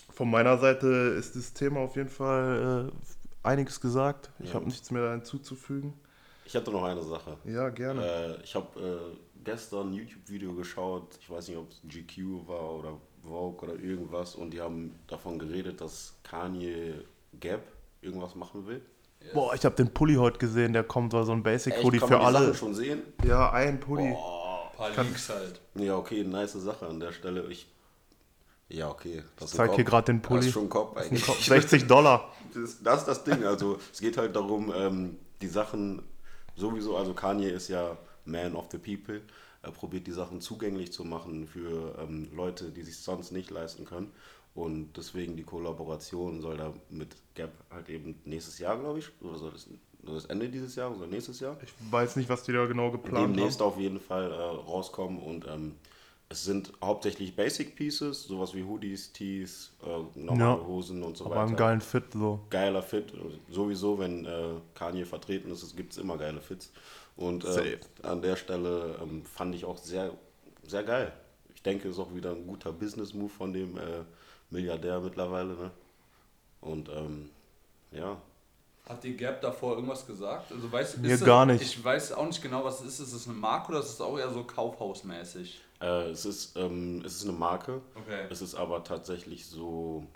Von meiner Seite ist das Thema auf jeden Fall äh, einiges gesagt. Ich ja. habe nichts mehr hinzuzufügen. Ich hatte noch eine Sache. Ja, gerne. Äh, ich habe äh, gestern ein YouTube-Video geschaut, ich weiß nicht, ob es GQ war oder Vogue oder irgendwas, und die haben davon geredet, dass Kanye Gap irgendwas machen will. Yes. Boah, ich habe den Pulli heute gesehen, der kommt, war so ein Basic-Pulli für alle. Sachen schon sehen? Ja, ein Pulli. Boah, paar Kann, halt. Ja, okay, nice Sache an der Stelle. Ich, ja, okay. Das ich zeig hier gerade den Pulli. Das ist schon Kopf eigentlich. Kopf, 60 Dollar. das, das ist das Ding. Also es geht halt darum, ähm, die Sachen sowieso, also Kanye ist ja Man of the People. Er probiert die Sachen zugänglich zu machen für ähm, Leute, die sich sonst nicht leisten können. Und deswegen die Kollaboration soll da mit Gap halt eben nächstes Jahr, glaube ich, oder soll das, soll das Ende dieses Jahres oder nächstes Jahr? Ich weiß nicht, was die da genau geplant Demnächst haben. auf jeden Fall äh, rauskommen und ähm, es sind hauptsächlich Basic Pieces, sowas wie Hoodies, Tees, äh, normale Ja, Hosen und so Aber weiter. einen geilen Fit so. Geiler Fit. Sowieso, wenn äh, Kanye vertreten ist, gibt es immer geile Fits. Und äh, an der Stelle ähm, fand ich auch sehr, sehr geil. Ich denke, es ist auch wieder ein guter Business-Move von dem äh, Milliardär mittlerweile. Ne? Und ähm, ja, Hat die Gap davor irgendwas gesagt? Also weiß, Mir ist gar das, nicht. Ich weiß auch nicht genau, was es ist. Ist es eine Marke oder ist es auch eher so kaufhausmäßig? äh, es, ist, ähm, es ist eine Marke. Okay. Es ist aber tatsächlich so,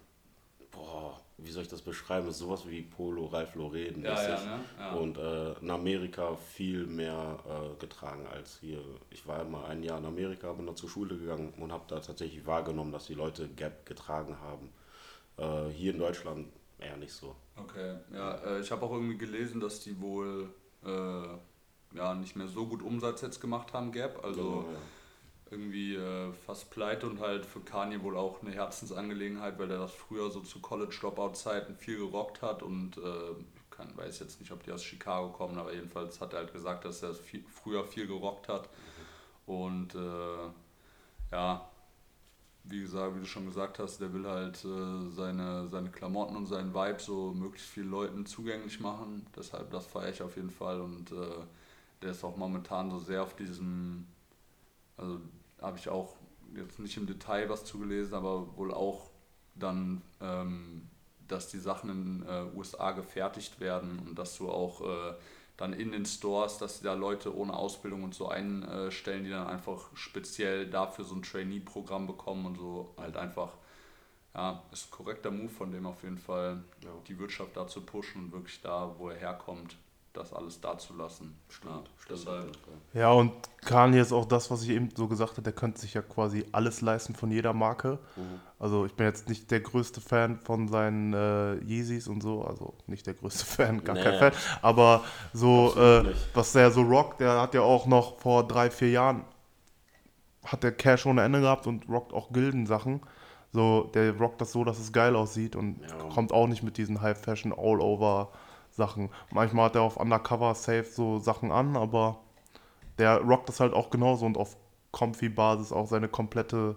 boah, wie soll ich das beschreiben? Es ist sowas wie Polo, Ralph Lauren. Ja, ja, ne? Ja. Und äh, in Amerika viel mehr äh, getragen als hier. Ich war mal ein Jahr in Amerika, bin da zur Schule gegangen und habe da tatsächlich wahrgenommen, dass die Leute Gap getragen haben. Äh, hier in Deutschland eher nicht so. Okay, ja, äh, ich habe auch irgendwie gelesen, dass die wohl äh, ja, nicht mehr so gut Umsatz jetzt gemacht haben, Gap. Also Genau. Irgendwie äh, fast pleite und halt für Kanye wohl auch eine Herzensangelegenheit, weil er das früher so zu College-Dropout-Zeiten viel gerockt hat und äh, ich kann, weiß jetzt nicht, ob die aus Chicago kommen, aber jedenfalls hat er halt gesagt, dass er viel, früher viel gerockt hat und äh, ja, wie gesagt, wie du schon gesagt hast, der will halt äh, seine, seine Klamotten und seinen Vibe so möglichst vielen Leuten zugänglich machen. Deshalb, das feiere ich auf jeden Fall und äh, der ist auch momentan so sehr auf diesem, also habe ich auch jetzt nicht im Detail was zugelesen, aber wohl auch dann, ähm, dass die Sachen in äh, USA gefertigt werden und dass du auch äh, dann in den Stores, dass sie da Leute ohne Ausbildung und so einstellen, die dann einfach speziell dafür so ein Trainee-Programm bekommen und so halt einfach, ja, ist ein korrekter Move von dem auf jeden Fall, Ja. die Wirtschaft da zu pushen und wirklich da, wo er herkommt, das alles da zu lassen. Ja. Ja, und Kanye ist auch das, was ich eben so gesagt habe, der könnte sich ja quasi alles leisten von jeder Marke. Mhm. Also ich bin jetzt nicht der größte Fan von seinen äh, Yeezys und so, also nicht der größte Fan, gar kein Nee. Fan, aber so, äh, was der so rockt, der hat ja auch noch vor drei, vier Jahren, hat der Cash ohne Ende gehabt und rockt auch Gilden-Sachen. So, der rockt das so, dass es geil aussieht und Ja. kommt auch nicht mit diesen High-Fashion, All-Over-Sachen. Manchmal hat er auf Undercover Safe so Sachen an, aber der rockt das halt auch genauso und auf Comfy-Basis auch seine komplette,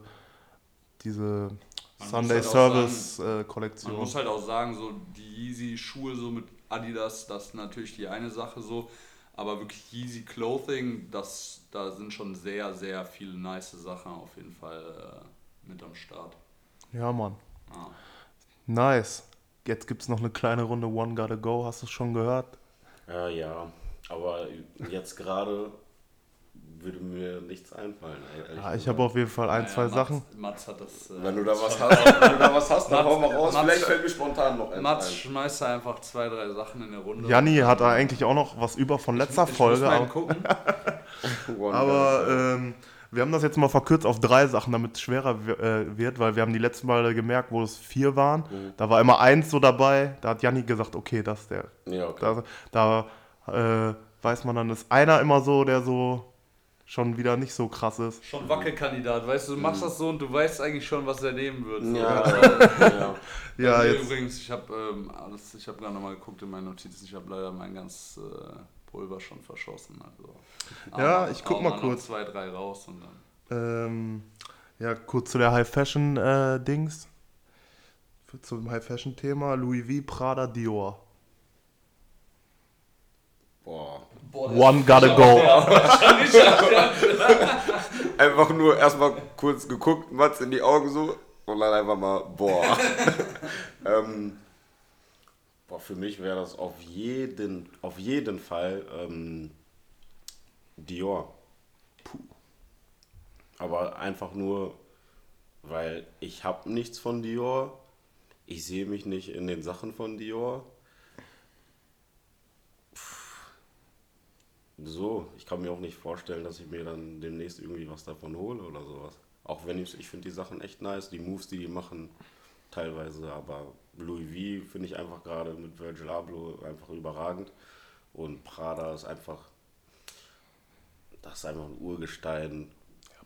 diese muss Sunday halt Service äh, Man Kollektion. muss halt auch sagen, so die Yeezy-Schuhe so mit Adidas, das ist natürlich die eine Sache so. Aber wirklich Yeezy Clothing, das, da sind schon sehr, sehr viele nice Sachen auf jeden Fall äh, mit am Start. Ja, Mann. Ja. Nice. Jetzt gibt es noch eine kleine Runde One Gotta Go, hast du es schon gehört? Ja, ja. Aber jetzt gerade würde mir nichts einfallen. Ja, ich gesagt. habe auf jeden Fall ein, Naja, zwei Mats, Sachen. Mats hat das. Äh, Wenn du da was hast, wenn du da was hast, dann Mats- hau mal raus. Mats- Vielleicht fällt mir spontan noch eins Mats ein. schmeißt da einfach zwei, drei Sachen in der Runde. Janni hat da eigentlich auch noch was über von letzter ich Folge. Muss mal Aber, gucken. Aber ähm, wir haben das jetzt mal verkürzt auf drei Sachen, damit es schwerer äh, wird, weil wir haben die letzten Male gemerkt, wo es vier waren. Mhm. Da war immer eins so dabei. Da hat Janni gesagt, okay, das ist der. ja, okay. Da, da äh, weiß man dann, ist einer immer so, der so schon wieder nicht so krass ist. Schon Wackelkandidat, weißt du, du machst das so und du weißt eigentlich schon, was er nehmen wird. So. ja, ja. Ja, jetzt. Übrigens, ich habe ähm, alles, ich habe gerade nochmal geguckt in meinen Notizen, ich habe leider mein ganz äh, Pulver schon verschossen. Also, Ja, ich guck mal kurz. zwei, drei raus und dann. Ähm, ja, kurz zu der High-Fashion-Dings. Zum High-Fashion-Thema. Louis V, Prada, Dior. Boah. One gotta go. Einfach nur erstmal kurz geguckt, Mats in die Augen so und dann einfach mal, boah. ähm, boah, für mich wäre das auf jeden, auf jeden Fall ähm, Dior. Puh. Aber einfach nur, weil ich habe nichts von Dior. Ich sehe mich nicht in den Sachen von Dior. So, ich kann mir auch nicht vorstellen, dass ich mir dann demnächst irgendwie was davon hole oder sowas. Auch wenn ich, ich finde die Sachen echt nice, die Moves, die die machen, teilweise, aber Louis V finde ich einfach gerade mit Virgil Abloh einfach überragend. Und Prada ist einfach, das ist einfach ein Urgestein.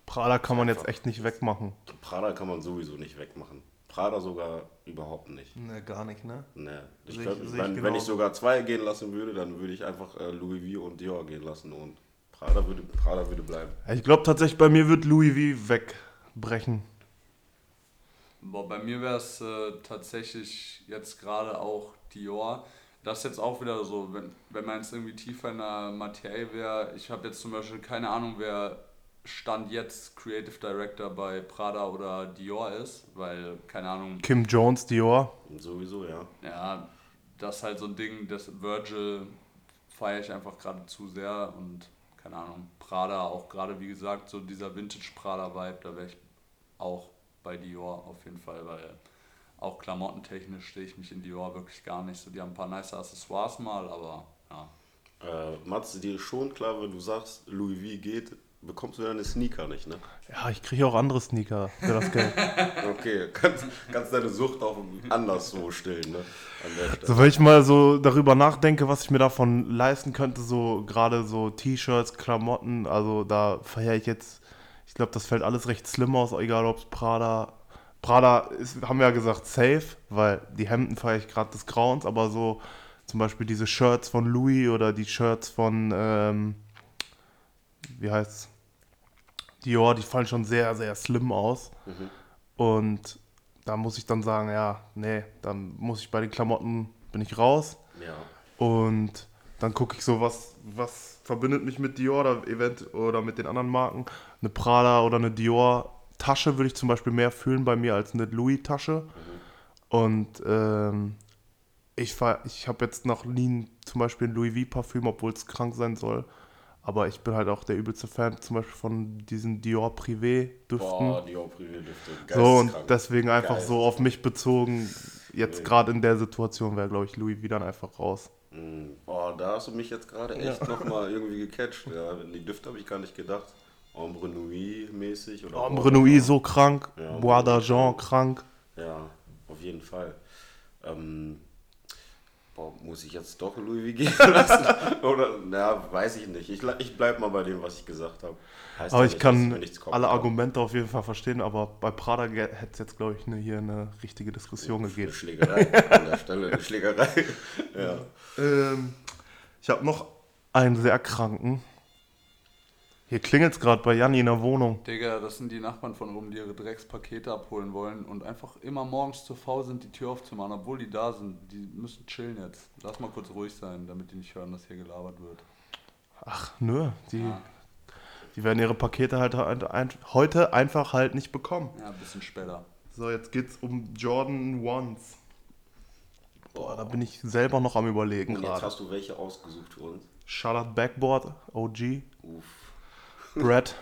Prada kann man jetzt echt nicht wegmachen. Prada kann man sowieso nicht wegmachen. Prada sogar überhaupt nicht. Ne, gar nicht, ne? Nee. Ich Sehe glaub, ich- ich wenn, ich sogar zwei gehen lassen würde, dann würde ich einfach äh, Louis V und Dior gehen lassen und Prada würde, Prada würde bleiben. Ich glaube tatsächlich, bei mir wird Louis V wegbrechen. Boah, bei mir wäre es äh, tatsächlich jetzt gerade auch Dior. Das ist jetzt auch wieder so, wenn, wenn man jetzt irgendwie tiefer in der Materie wäre. Ich habe jetzt zum Beispiel keine Ahnung, wer Stand jetzt Creative Director bei Prada oder Dior ist, weil, keine Ahnung, Kim Jones, Dior. Sowieso, ja. ja, das ist halt so ein Ding, das Virgil feiere ich einfach gerade zu sehr und keine Ahnung, Prada auch gerade wie gesagt, so dieser Vintage Prada Vibe, da wäre ich auch bei Dior auf jeden Fall, weil auch klamottentechnisch stehe ich mich in Dior wirklich gar nicht so. Die haben ein paar nice Accessoires mal, aber ja. Äh, Mats, dir ist schon klar, wenn du sagst, Louis V geht, bekommst du deine Sneaker nicht, ne? Ja, ich kriege auch andere Sneaker für das Geld. Okay, kannst, kannst deine Sucht auch anderswo stillen, ne? An der Stelle. So, wenn ich mal so darüber nachdenke, was ich mir davon leisten könnte, so gerade so T-Shirts, Klamotten, also da feiere ich jetzt, ich glaube, das fällt alles recht slim aus, egal ob es Prada. Prada ist, haben wir ja gesagt, safe, weil die Hemden feiere ich gerade des Grauens, aber so zum Beispiel diese Shirts von Louis oder die Shirts von, ähm, wie heißt's? Dior, die fallen schon sehr, sehr slim aus. Und da muss ich dann sagen, ja, nee, dann muss ich bei den Klamotten, bin ich raus. Ja. Und dann gucke ich so, was, was verbindet mich mit Dior oder, event oder mit den anderen Marken. Eine Prada oder eine Dior-Tasche würde ich zum Beispiel mehr fühlen bei mir als eine Louis-Tasche. Und ähm, ich, ich habe jetzt noch nie zum Beispiel ein Louis V-Parfüm, obwohl es krank sein soll. Aber ich bin halt auch der übelste Fan zum Beispiel von diesen Dior Privé-Düften. Boah, Dior Privé-Düfte. So, und deswegen einfach Geil. so auf mich bezogen, jetzt Nee. gerade in der Situation wäre, glaube ich, Louis wieder einfach raus. Mm, Oh, da hast du mich jetzt gerade echt nochmal irgendwie gecatcht. Ja, die Düfte habe ich gar nicht gedacht. Ombre Nuit mäßig oder Ombre Nuit so krank, Ja, Bois d'Argent krank. Ja, auf jeden Fall. Ähm, boah, muss ich jetzt doch Louis gehen lassen? Oder, na, weiß ich nicht. Ich, ich bleib mal bei dem, was ich gesagt habe. Heißt Aber ja ich nicht, kann kommt, alle Argumente auf jeden Fall verstehen, aber bei Prada hätte es jetzt, glaube ich, ne, hier eine richtige Diskussion Eine gegeben. Schlägerei an der Stelle, eine Schlägerei. ja. Ähm, ich habe noch einen sehr kranken. Hier klingelt es gerade bei Janni in der Wohnung. Digga, das sind die Nachbarn von oben, die ihre Dreckspakete abholen wollen und einfach immer morgens zu faul sind, die Tür aufzumachen, obwohl die da sind. Die müssen chillen jetzt. Lass mal kurz ruhig sein, damit die nicht hören, dass hier gelabert wird. Ach, nö, die, Ja, die werden ihre Pakete halt ein, ein, heute einfach halt nicht bekommen. ja ein bisschen später. So, jetzt geht's um Jordan Ones. Boah, da bin ich selber noch am überlegen Und jetzt gerade. hast du welche ausgesucht für uns. Charlotte Backboard, OG, Uff. Brad,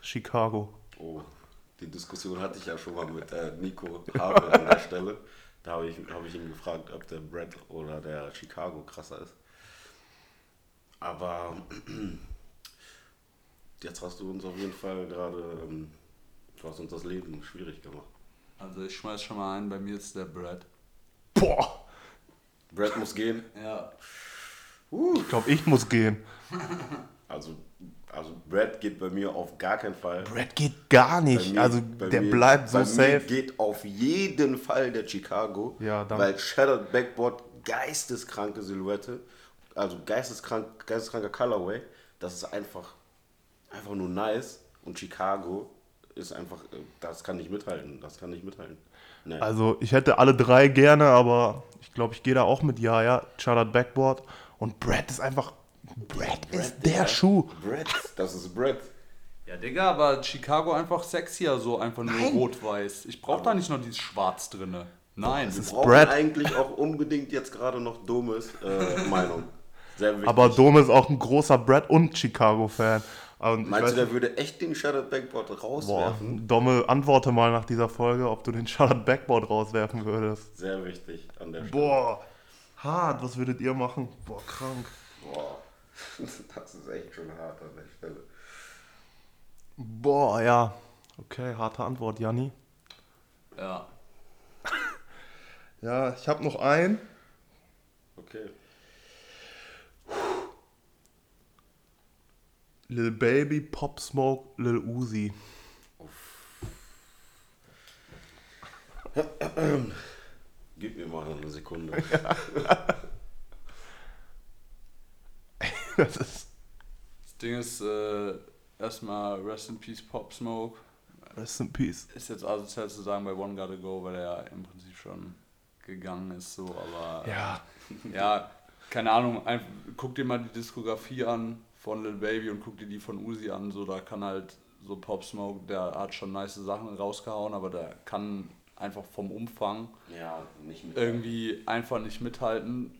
Chicago. Oh, die Diskussion hatte ich ja schon mal mit äh, Nico Habe an der Stelle. Da habe ich, hab ich ihn gefragt, ob der Brad oder der Chicago krasser ist. Aber jetzt hast du uns auf jeden Fall gerade, ähm, du hast uns das Leben schwierig gemacht. Also ich schmeiß schon mal ein, bei mir ist der Brad. Boah, Brad muss gehen. Ja. ich glaube, ich muss gehen. Also, also Brad geht bei mir auf gar keinen Fall. Brad geht gar nicht. mir- also, der mir- bleibt so bei Mir safe. geht auf jeden Fall der Chicago. Ja, danke. Weil Shattered Backboard geisteskranke Silhouette, also geisteskrank, geisteskranker Colorway. Das ist einfach, einfach nur nice. Und Chicago ist einfach, äh, das kann nicht mithalten. Das kann nicht mithalten. Nee. Also, ich hätte alle drei gerne, aber ich glaube, ich gehe da auch mit Ja, ja. Charlotte Backboard. Und Brad ist einfach. Brad, ist der Digga. Schuh. Brad, das ist Brad. Ja, Digga, aber Chicago einfach sexier, so einfach nur rot-weiß. Ich brauch da nicht noch dieses Schwarz drinne. Nein, das Wir ist brauchen Brad. eigentlich auch unbedingt jetzt gerade noch Domes äh, Meinung. Sehr wichtig. Aber Dome ist auch ein großer Brad- und Chicago-Fan. Und Meinst weiß du, der nicht- würde echt den Shattered Backboard Boah, rauswerfen? Domme, antworte mal nach dieser Folge, ob du den Charlotte Backboard rauswerfen würdest. Sehr wichtig an der Stelle. Boah, hart, was würdet ihr machen? Boah, krank. Boah, das ist echt schon hart an der Stelle. Boah, ja. Okay, harte Antwort, Janni. ja. Ja, ich habe noch einen. Okay. Lil Baby, Pop Smoke, Lil Uzi. Gib mir mal eine Sekunde. Das ist Das Ding ist, äh, erstmal Rest in Peace Pop Smoke. Rest in Peace. Ist jetzt asozial zu sagen bei One Gotta Go, weil er ja im Prinzip schon gegangen ist, so, aber. Ja, Ja, keine Ahnung, ein, guck dir mal die Diskografie an von Lil Baby und guck dir die von Uzi an, so da kann halt so Pop Smoke, der hat schon nice Sachen rausgehauen, aber der kann einfach vom Umfang Ja, irgendwie einfach nicht mithalten.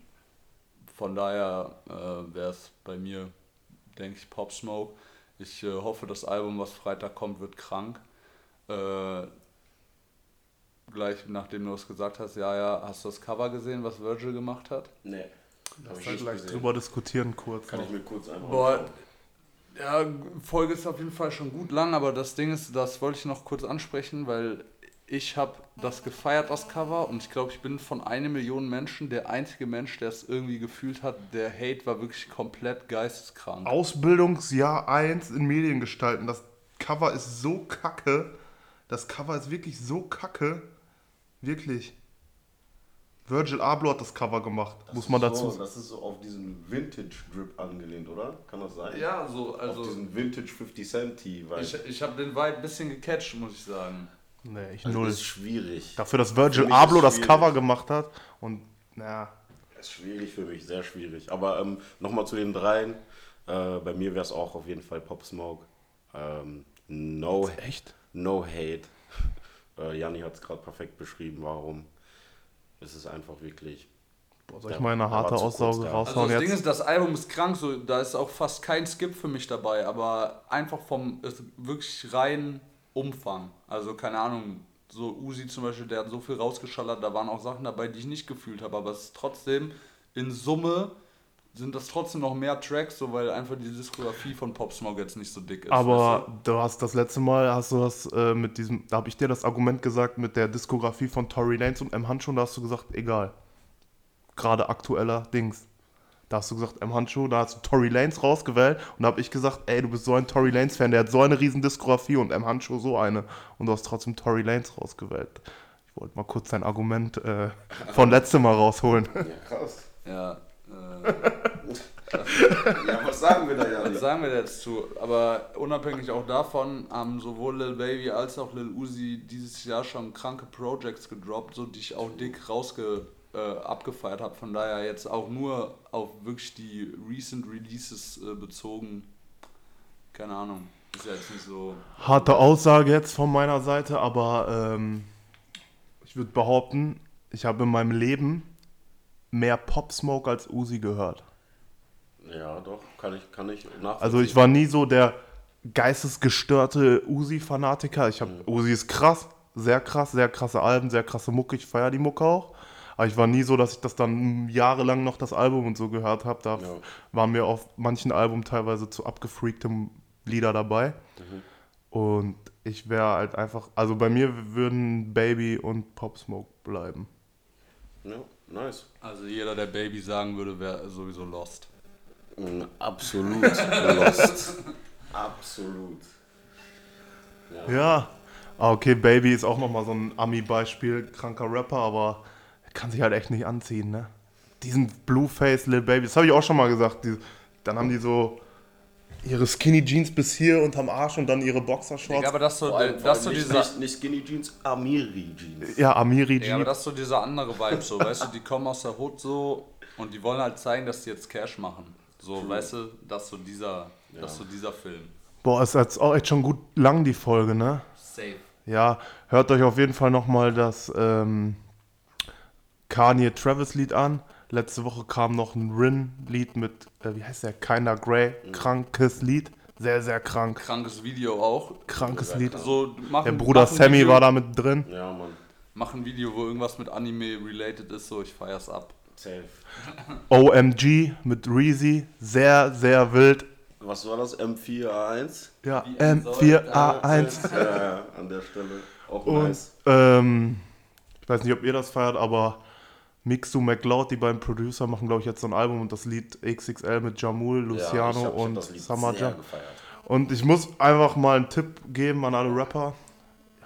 Von daher äh, wäre es bei mir, denke ich, Pop Smoke. Ich äh, hoffe, das Album, was Freitag kommt, wird krank. Äh, gleich nachdem du es gesagt hast, ja, ja, hast du das Cover gesehen, was Virgil gemacht hat? Nee. Lass ich nicht gleich gesehen. drüber diskutieren kurz. Kann noch. ich mir kurz einmal Boah, ja, Folge ist auf jeden Fall schon gut lang, aber das Ding ist, das wollte ich noch kurz ansprechen, weil ich habe das gefeiert, das Cover, und ich glaube, ich bin von einer Million Menschen der einzige Mensch, der es irgendwie gefühlt hat. Der Hate war wirklich komplett geisteskrank. Ausbildungsjahr 1 in Medien gestalten. Das Cover ist so kacke. Das Cover ist wirklich so kacke. Wirklich. Virgil Abloh hat das Cover gemacht, Das muss man so, dazu sagen. Das ist so auf diesen Vintage-Drip angelehnt, oder? Kann das sein? Ja, so, also auf diesen Vintage 50 Cent Tee, weil ich, ich habe den Vibe ein bisschen gecatcht, muss ich sagen. Nee, ich also null. das ist schwierig. Dafür, dass Virgil Abloh das. Cover gemacht hat und naja, Das ist schwierig für mich, sehr schwierig. Aber ähm, nochmal zu den dreien. Äh, bei mir wäre es auch auf jeden Fall Pop Smoke. Ähm, no, echt? no Hate. Äh, Janni hat es gerade perfekt beschrieben, warum. Es ist einfach wirklich. Boah, soll ich mal eine harte Aussage raushauen Also das Ding jetzt? ist, das Album ist krank, so, da ist auch fast kein Skip für mich dabei, aber einfach vom ist wirklich rein Umfang. Also keine Ahnung, so Uzi zum Beispiel, der hat so viel rausgeschallert, da waren auch Sachen dabei, die ich nicht gefühlt habe, aber es ist trotzdem in Summe sind das trotzdem noch mehr Tracks, so weil einfach die Diskografie von Pop Smoke jetzt nicht so dick ist. Aber weißt du hast das letzte Mal, hast du das äh, mit diesem, da habe ich dir das Argument gesagt mit der Diskografie von Tory Lanez und M. Handschuh, da hast du gesagt, egal. Gerade aktueller Dings. Da hast du gesagt, M. Handschuh, da hast du Tory Lanez rausgewählt und da habe ich gesagt, ey, du bist so ein Tory Lanez-Fan, der hat so eine riesen Diskografie und M. Handschuh so eine. Und du hast trotzdem Tory Lanez rausgewählt. Ich wollte mal kurz dein Argument äh, von letztem Mal rausholen. Ja, krass. Ja. Äh, Ja, was sagen wir da, Janni? Was sagen wir jetzt zu? Aber unabhängig auch davon haben sowohl Lil Baby als auch Lil Uzi dieses Jahr schon kranke Projects gedroppt, so die ich auch dick rausge äh, abgefeiert habe. Von daher jetzt auch nur auf wirklich die recent Releases äh, bezogen. Keine Ahnung. Ist ja jetzt nicht so. Harte Aussage jetzt von meiner Seite, aber ähm, ich würde behaupten, ich habe in meinem Leben mehr Pop Smoke als Uzi gehört. Ja, doch, kann ich, kann ich nachvollziehen. Also ich war nie so der geistesgestörte Uzi-Fanatiker. Ich habe Uzi ist krass, sehr krass, sehr krasse Alben, sehr krasse Mucke. Ich feiere die Mucke auch. Aber ich war nie so, dass ich das dann jahrelang noch das Album und so gehört habe. Da Ja. waren mir auf manchen Alben teilweise zu abgefreakte Lieder dabei. Und ich wäre halt einfach, also bei mir würden Baby und Pop Smoke bleiben. Ja, nice. Also jeder, der Baby sagen würde, wäre sowieso lost. Mm, Absolut lost. Absolut. Ja. Ja. Ah, okay, Baby ist auch nochmal so ein Ami-Beispiel, kranker Rapper, aber er kann sich halt echt nicht anziehen, ne? Diesen Blueface Lil Baby, das habe ich auch schon mal gesagt. Die, dann haben die so ihre Skinny Jeans bis hier unterm Arsch und dann ihre Boxershorts. Digga, aber das so, Vor allem, vor das allem so nicht, dieser. nicht, nicht Skinny Jeans, Amiri Jeans. ja, Amiri Ja, aber Jeans. das ist so dieser andere Vibe, so, weißt du, die kommen aus der Hood so und die wollen halt zeigen, dass die jetzt Cash machen. So, weißt du, das ist so dieser, das ist so dieser Film. Boah, ist jetzt auch echt schon gut lang die Folge, ne? Safe. Ja, hört euch auf jeden Fall nochmal das ähm, Kanye Travis Lied an. Letzte Woche kam noch ein Rin-Lied mit, äh, wie heißt der? Kinda Grey. Krankes Lied. Sehr, sehr krank. Krankes Video auch. Krankes Lied. So, mach Der Bruder Sammy Video, war da mit drin. Ja, Mann. Mach ein Video, wo irgendwas mit Anime related ist, so, ich feier's ab. Safe. OMG mit Reezy. Sehr, sehr wild. Was war das? M4A1? Ja, Wie ein M4A1. Ja, ja, an der Stelle. Auch Und nice. ähm, ich weiß nicht, ob ihr das feiert, aber Mixu McLeod, die beiden Producer, machen, glaube ich, jetzt so ein Album und das Lied XXL mit Jamul, Luciano ja, hab, und Samaja. Und ich muss einfach mal einen Tipp geben an alle Rapper.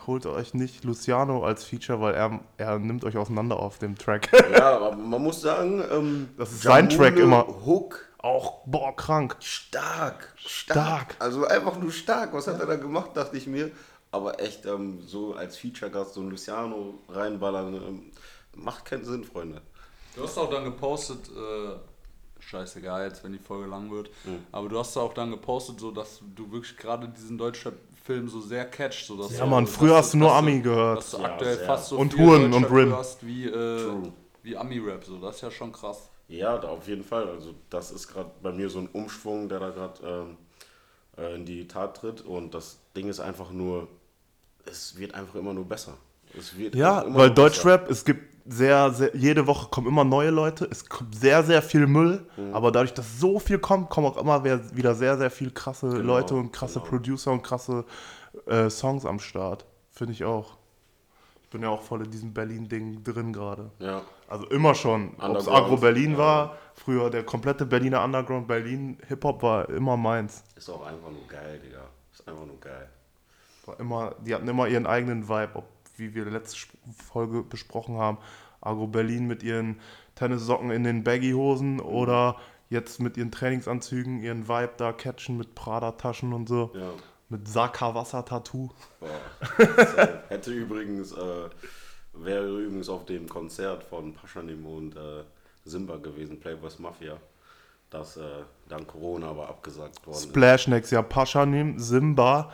Holt euch nicht Luciano als Feature, weil er, er nimmt euch auseinander auf dem Track. Ja, aber man muss sagen, ähm, Das ist sein Track immer. Hook, Auch, boah, krank. stark, stark. Stark. Also einfach nur stark. Was hat er da gemacht, dachte ich mir. Aber echt, ähm, so als Feature-Gast so ein Luciano reinballern, ähm, macht keinen Sinn, Freunde. Du hast auch dann gepostet, äh, scheißegal jetzt, wenn die Folge lang wird, Mhm. aber du hast auch dann gepostet, so dass du wirklich gerade diesen Deutschrap-Film so sehr catcht. So, dass Ja, du- Mann, dass früher hast du nur Ami gehört. Dass du Ja, aktuell sehr. fast so Und viel Huren und Rin. hörst wie, äh, wie Ami-Rap. So, das ist ja schon krass. Ja, auf jeden Fall. Also das ist gerade bei mir so ein Umschwung, der da gerade ähm, äh, in die Tat tritt. Und das Ding ist einfach nur, es wird einfach immer nur besser. Es wird Ja, weil. Deutschrap, es gibt sehr, sehr, jede Woche kommen immer neue Leute, es kommt sehr, sehr viel Müll, Mhm. aber dadurch, dass so viel kommt, kommen auch immer wieder sehr, sehr viel krasse Leute und krasse genau. Producer und krasse äh, Songs am Start. Finde ich auch. Ich bin ja auch voll in diesem Berlin-Ding drin gerade. Ja, Also immer schon. Ob es Underground, Agro Berlin ja. war, früher der komplette Berliner Underground Berlin Hip-Hop war immer meins. ist auch einfach nur geil, Digga. Ist einfach nur geil. War immer, die hatten immer ihren eigenen Vibe, ob, wie wir letzte Folge besprochen haben. Agro Berlin mit ihren Tennissocken in den Baggy-Hosen oder jetzt mit ihren Trainingsanzügen ihren Vibe da catchen mit Prada-Taschen und so. Ja. Mit. Safe. Hätte übrigens, äh, wäre übrigens auf dem Konzert von Paschanim und äh, Simba gewesen, Playboys Mafia. Das äh, dank Corona aber abgesagt worden Splash Next, ja, Paschanim, Simba,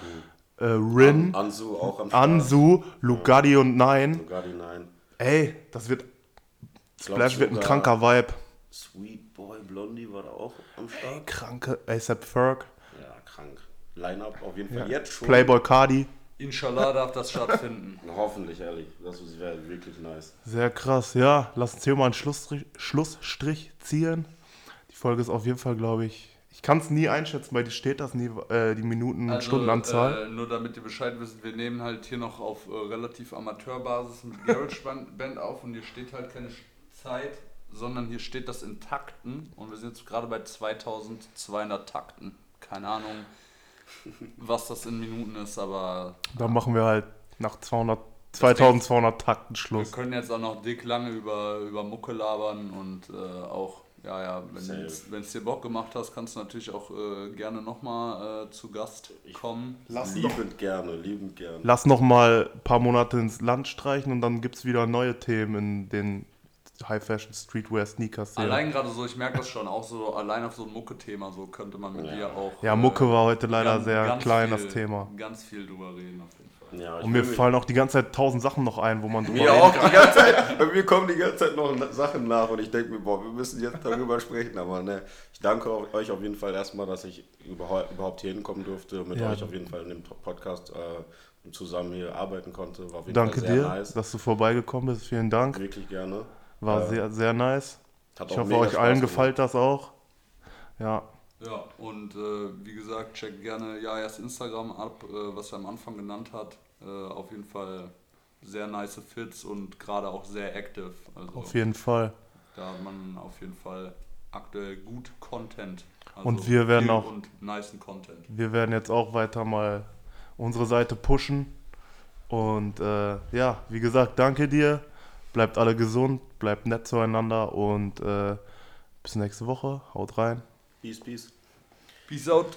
äh, Rin, ist. Ansu auch am Start. Ansu, Lugatti und. Sogar die Nein. Ey, das wird. Splash wird ein sogar- kranker Vibe. Sweet Boy Blondie war da auch am Start. Kranke ASAP Ferg. Ja, krank. Line-Up auf jeden Fall Ja. jetzt schon. Playboy Cardi. Inshallah darf das stattfinden. Hoffentlich, ehrlich. Das wäre wirklich nice. Sehr krass, ja. Lass uns hier mal einen Schlussstrich, Schlussstrich ziehen. Die Folge ist auf jeden Fall, glaube ich. Ich kann es nie einschätzen, weil die steht das nie, äh, die Minuten- und Stundenanzahl. Äh, nur damit ihr Bescheid wisst, wir nehmen halt hier noch auf äh, relativ Amateurbasis mit Garage Band auf und hier steht halt keine Zeit, sondern hier steht das in Takten und wir sind jetzt gerade bei 2200 Takten. Keine Ahnung, was das in Minuten ist, aber Dann machen wir halt nach 200, 2200 Takten wir Schluss. können jetzt auch noch dick lange über, über Mucke labern und äh, auch, ja, ja, wenn es dir Bock gemacht hast, kannst du natürlich auch äh, gerne nochmal äh, zu Gast kommen. Lass liebend gerne, liebend gerne. Lass noch mal ein paar Monate ins Land streichen und dann gibt es wieder neue Themen in den High Fashion Streetwear Sneakers. Allein gerade so, ich merke das schon, auch so allein auf so ein Mucke-Thema, so könnte man mit Ja. dir auch. Ja, äh, Mucke war heute leider ganz- sehr ganz klein, viel, das Thema. Ganz viel drüber reden auf jeden Fall. Ja, Und mir fallen auch die ganze Zeit tausend Sachen noch ein, wo man drüber Mir auch die ganze Zeit, bei mir kommen die ganze Zeit noch Sachen nach und ich denke mir, boah, wir müssen jetzt darüber sprechen, aber ne, ich danke euch auf jeden Fall erstmal, dass ich überhaupt, überhaupt hier hinkommen durfte, mit Ja. euch auf jeden Fall in dem Podcast äh, zusammen hier arbeiten konnte, Danke dir, nice, dass du vorbeigekommen bist. Vielen Dank. wirklich gerne. War Äh, sehr, sehr nice. Ich hoffe, euch Spaß allen gefällt das auch. Ja, Ja, und äh, wie gesagt, checkt gerne Jajas Instagram ab, äh, was er am Anfang genannt hat. Äh, auf jeden Fall sehr nice Fits und gerade auch sehr active. Also auf jeden Fall. da hat man auf jeden Fall aktuell gut Content. Also Und wir werden auch- Und nicen Content. Wir werden jetzt auch weiter mal unsere Seite pushen. Und äh, ja, wie gesagt, danke dir. Bleibt alle gesund, bleibt nett zueinander und äh, bis nächste Woche. Haut rein. Peace, peace. Peace out.